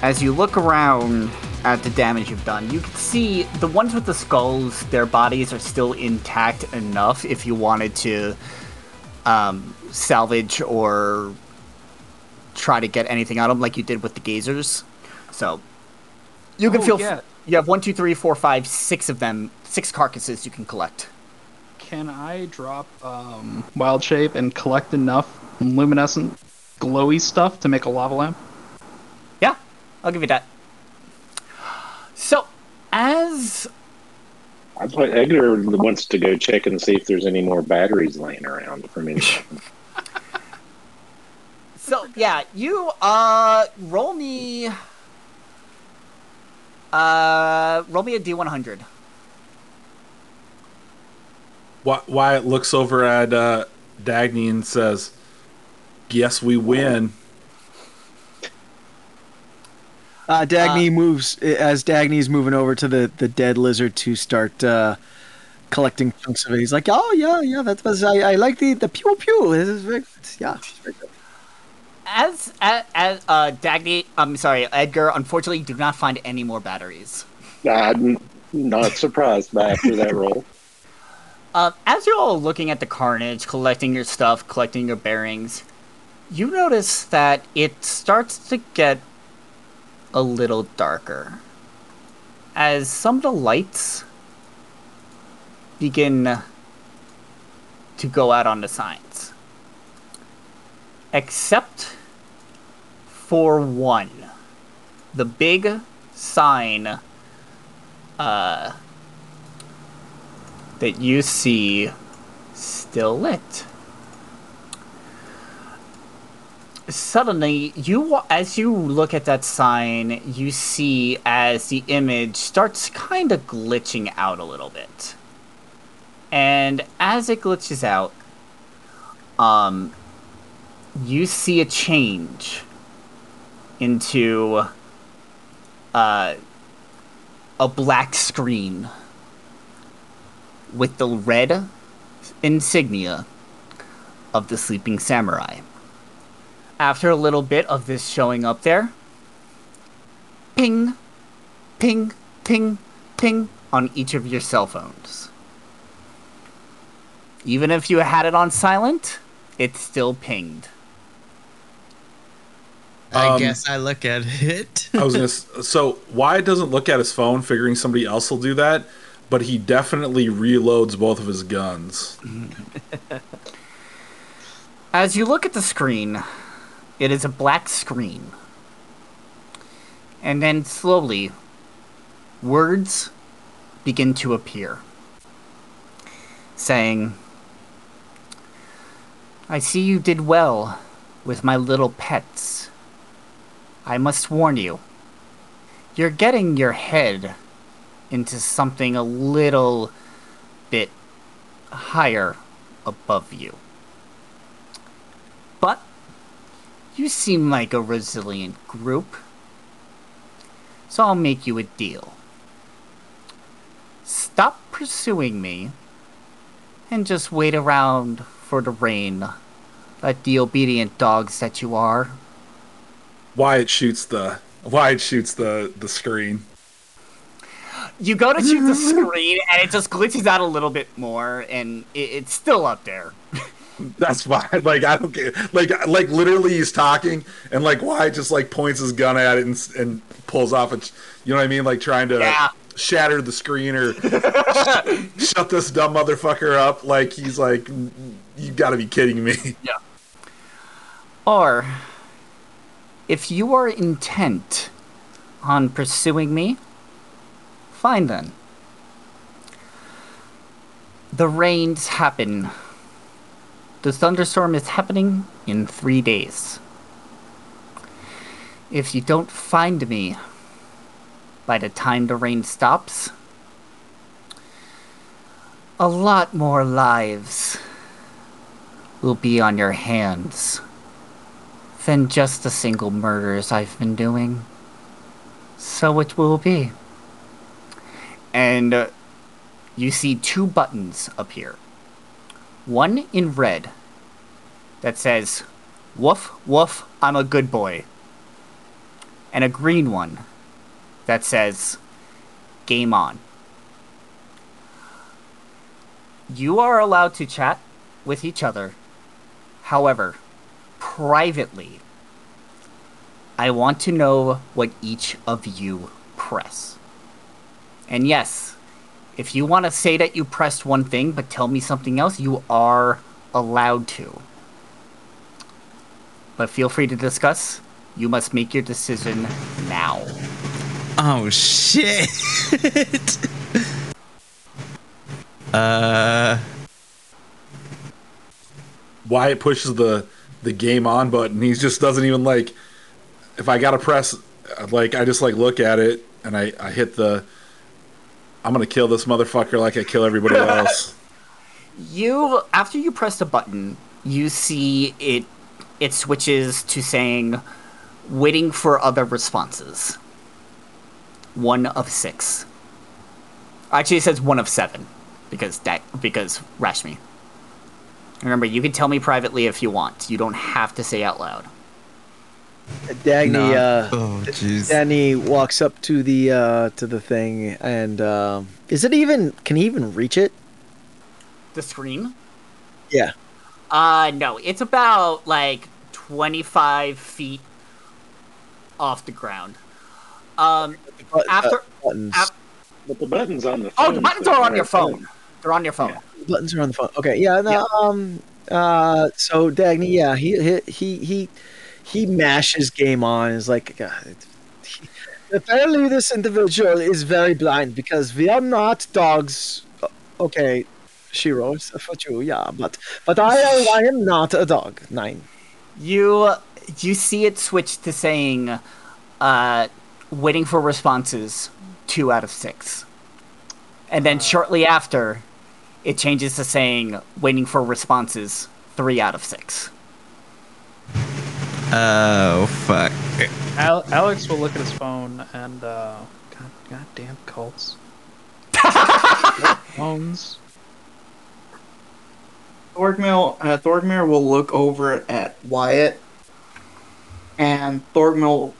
As you look around at the damage you've done, you can see the ones with the skulls, their bodies are still intact enough if you wanted to um, salvage or try to get anything out of them like you did with the gazers. So you can Oh, feel yeah. you have one, two, three, four, five, six of them, six carcasses you can collect. Can I drop um, wild shape and collect enough luminescent, glowy stuff to make a lava lamp? Yeah, I'll give you that. So, as I thought Edgar wants to go check and see if there's any more batteries laying around from any. (laughs) so yeah, you uh roll me uh roll me a D100. Wy- Wyatt looks over at uh, Dagney and says, "Guess we win." Uh, Dagney moves as Dagney's moving over to the, the dead lizard to start uh, collecting chunks of it. He's like, "Oh yeah, yeah, that was I, I like the the pew pew. This is very yeah." it's very good." As as, as uh Dagney, I'm sorry, Edgar. Unfortunately, do not find any more batteries. I'm not surprised by after that roll. Uh, (laughs) as you're all looking at the carnage, collecting your stuff, collecting your bearings, you notice that it starts to get a little darker. As some of the lights begin to go out on the signs. Except for one. The big sign uh, that you see still lit. Suddenly, you as you look at that sign, you see as the image starts kind of glitching out a little bit. And as it glitches out, um you see a change into uh a black screen with the red insignia of the sleeping samurai. After a little bit of this showing up there, ping, ping, ping, ping on each of your cell phones. Even if you had it on silent, it still pinged. I Um, guess I look at it. (laughs) I was gonna. So Wyatt doesn't look at his phone, figuring somebody else will do that, but he definitely reloads both of his guns. As you look at the screen, it is a black screen. And then slowly, words begin to appear. Saying, I see you did well with my little pets. I must warn you, you're getting your head into something a little bit higher above you. But you seem like a resilient group. So I'll make you a deal. Stop pursuing me and just wait around for the rain, like the obedient dogs that you are. Wyatt shoots the. Wyatt shoots the the screen. You go to shoot the screen and it just glitches out a little bit more, and it, it's still up there. That's fine. (laughs) Like I don't care. Like like literally, he's talking, and like Wyatt just like points his gun at it and, and pulls off. A, you know what I mean? Like trying to Yeah. shatter the screen or (laughs) shut this dumb motherfucker up. Like he's like, you got to be kidding me. (laughs) Yeah. Or, if you are intent on pursuing me, fine then. The rains happen. The thunderstorm is happening in three days. If you don't find me by the time the rain stops, a lot more lives will be on your hands than just the single murders I've been doing. So it will be. And uh, you see two buttons appear. One in red that says, Woof, woof, I'm a good boy. And a green one that says, Game on. You are allowed to chat with each other. However, privately, I want to know what each of you press. And yes, If you want to say that you pressed one thing but tell me something else, you are allowed to. But feel free to discuss. You must make your decision now. Oh shit. (laughs) uh Wyatt pushes the the game on button. He just doesn't even like. If I gotta press, like I just like look at it and I I hit the. I'm gonna kill this motherfucker like I kill everybody (laughs) else. You after you press the button, you see it it switches to saying waiting for other responses. One of six. Actually it says one of seven. Because that because Rashmi. Remember, you can tell me privately if you want. You don't have to say out loud. Dagney, Nah. uh, oh jeez. Dagney walks up to the uh, to the thing, and um, is it even? Can he even reach it? The screen? Yeah. Uh no, it's about like twenty five feet off the ground. Um But, uh, after buttons. af- But the buttons on the Oh the buttons are on your phone. They're on your phone. the buttons are on the phone. Okay, yeah. No, Yeah. Um. Uh. So Dagney, yeah, he he he he, he mashes game on. Is like, God, he- apparently this individual is very blind because we are not dogs. Okay, Shiro, it's for you, yeah, but but I I am not a dog. Nine. You you see it switch to saying uh waiting for responses two out of six. And then shortly after it changes to saying waiting for responses three out of six. Oh fuck. Al- Alex will look at his phone and, uh, God, goddamn cults. (laughs) Phones. Thorgmir, uh, Thorgmir will look over at Wyatt, and Thorgmir,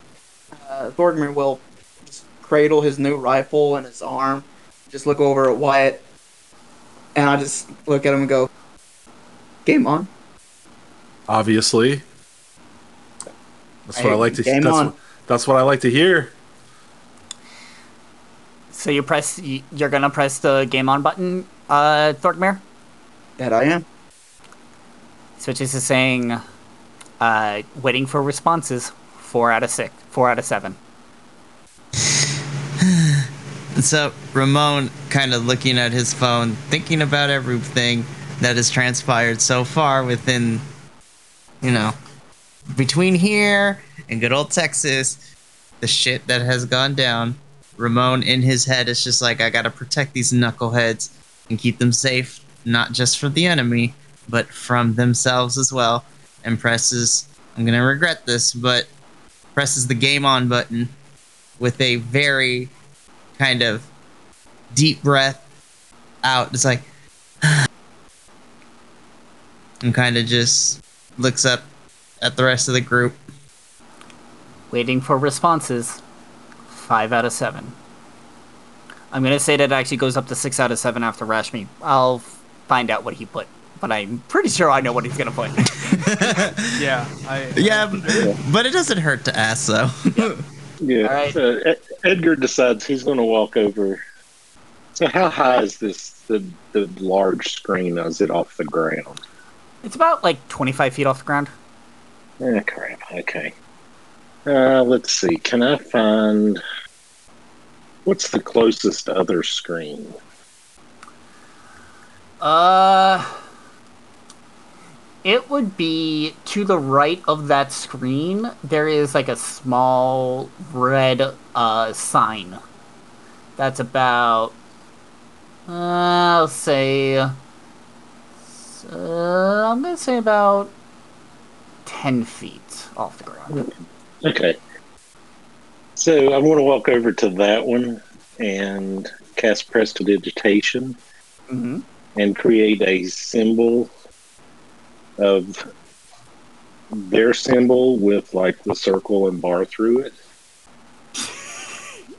uh, Thorgmir will just cradle his new rifle in his arm, just look over at Wyatt, and I just look at him and go, "Game on." Obviously, that's what I Hey, like to. game That's, on. what- that's what I like to hear. So you press you're gonna press the game on button, uh Thorgmir? That I am. Switches to saying uh waiting for responses four out of six four out of seven. And (sighs) so Ramon kind of looking at his phone, thinking about everything that has transpired so far within, you know, between here and good old Texas, the shit that has gone down. Ramone in his head is just like, I gotta protect these knuckleheads and keep them safe, not just from the enemy, but from themselves as well. And presses, I'm gonna regret this, but presses the game on button with a very kind of deep breath out. It's like, (sighs) and kind of just looks up at the rest of the group. Waiting for responses five out of seven. I'm gonna say that it actually goes up to six out of seven after Rashmi. I'll find out what he put, but I'm pretty sure I know what he's gonna put. (laughs) Yeah, I. Yeah, but it doesn't hurt to ask, though. (laughs) Yeah. All right. So Ed- Edgar decides he's going to walk over. So how high is this the the large screen? Is it off the ground? it's about like 25 feet off the ground. Eh, crap. Okay. Uh, let's see. Can I find what's the closest other screen? Uh, it would be to the right of that screen. There is like a small red uh sign. That's about, uh, I'll say, uh, I'm gonna say about ten feet off the ground. Okay. So I'm going to walk over to that one and cast Prestidigitation Mm-hmm. and create a symbol of their symbol with like the circle and bar through it, (laughs)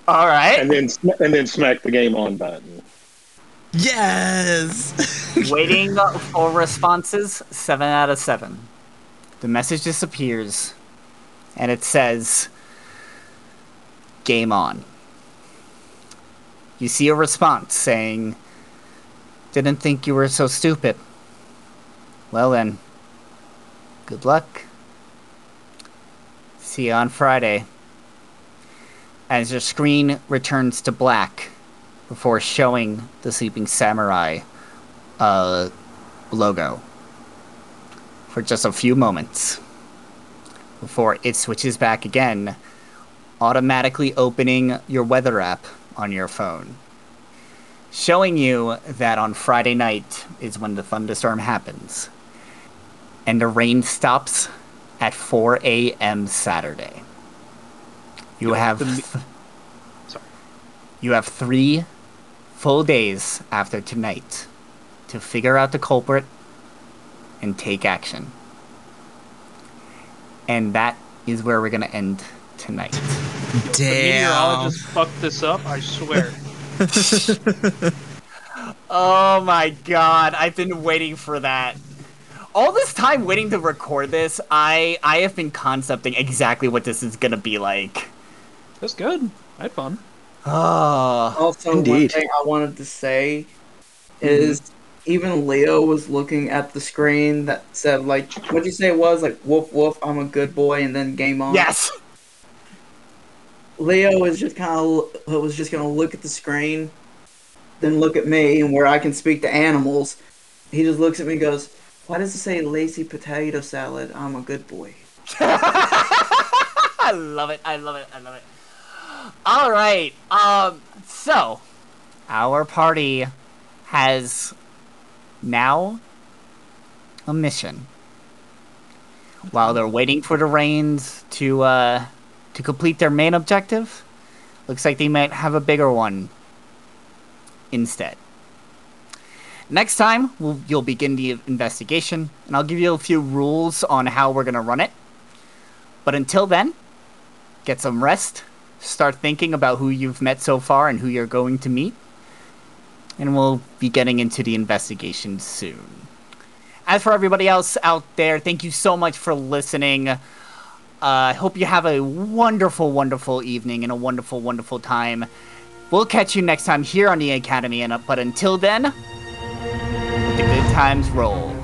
All right. and then and then smack the game on button. yes! (laughs) Waiting for responses, 7 out of 7. The message disappears, and it says, Game on. you see a response saying, Didn't think you were so stupid. Well then, good luck. See you on Friday. As your screen returns to black before showing the Sleeping Samurai uh, logo for just a few moments before it switches back again, automatically opening your weather app on your phone, showing you that on Friday night is when the thunderstorm happens, and the rain stops at 4 a.m. Saturday. You have the- Sorry. you have three full days after tonight to figure out the culprit and take action. And that is where we're gonna end tonight. (laughs) The Damn. meteorologist fucked this up, I swear. (laughs) Oh my god, I've been waiting for that. All this time waiting to record this, I I have been concepting exactly what this is gonna be like. That's good. I had fun. Oh, Also, one Indeed. thing I wanted to say mm-hmm. is even Leo was looking at the screen that said like, what'd you say it was like, woof woof, I'm a good boy, and then game on. yes. Leo was just kind of was just gonna look at the screen, then look at me, and where I can speak to animals, he just looks at me and goes, "Why does it say lacy potato salad? I'm a good boy." (laughs) I love it. I love it. I love it. All right. Um. So, our party has now a mission. While they're waiting for the rains to uh to complete their main objective, looks like they might have a bigger one instead. Next time, we'll, you'll begin the investigation, and I'll give you a few rules on how we're gonna run it. But until then, get some rest, start thinking about who you've met so far and who you're going to meet, and we'll be getting into the investigation soon. As for everybody else out there, thank you so much for listening. Uh, I hope you have a wonderful, wonderful evening and a wonderful, wonderful time. We'll catch you next time here on the Academy, and uh, but until then, the good times roll.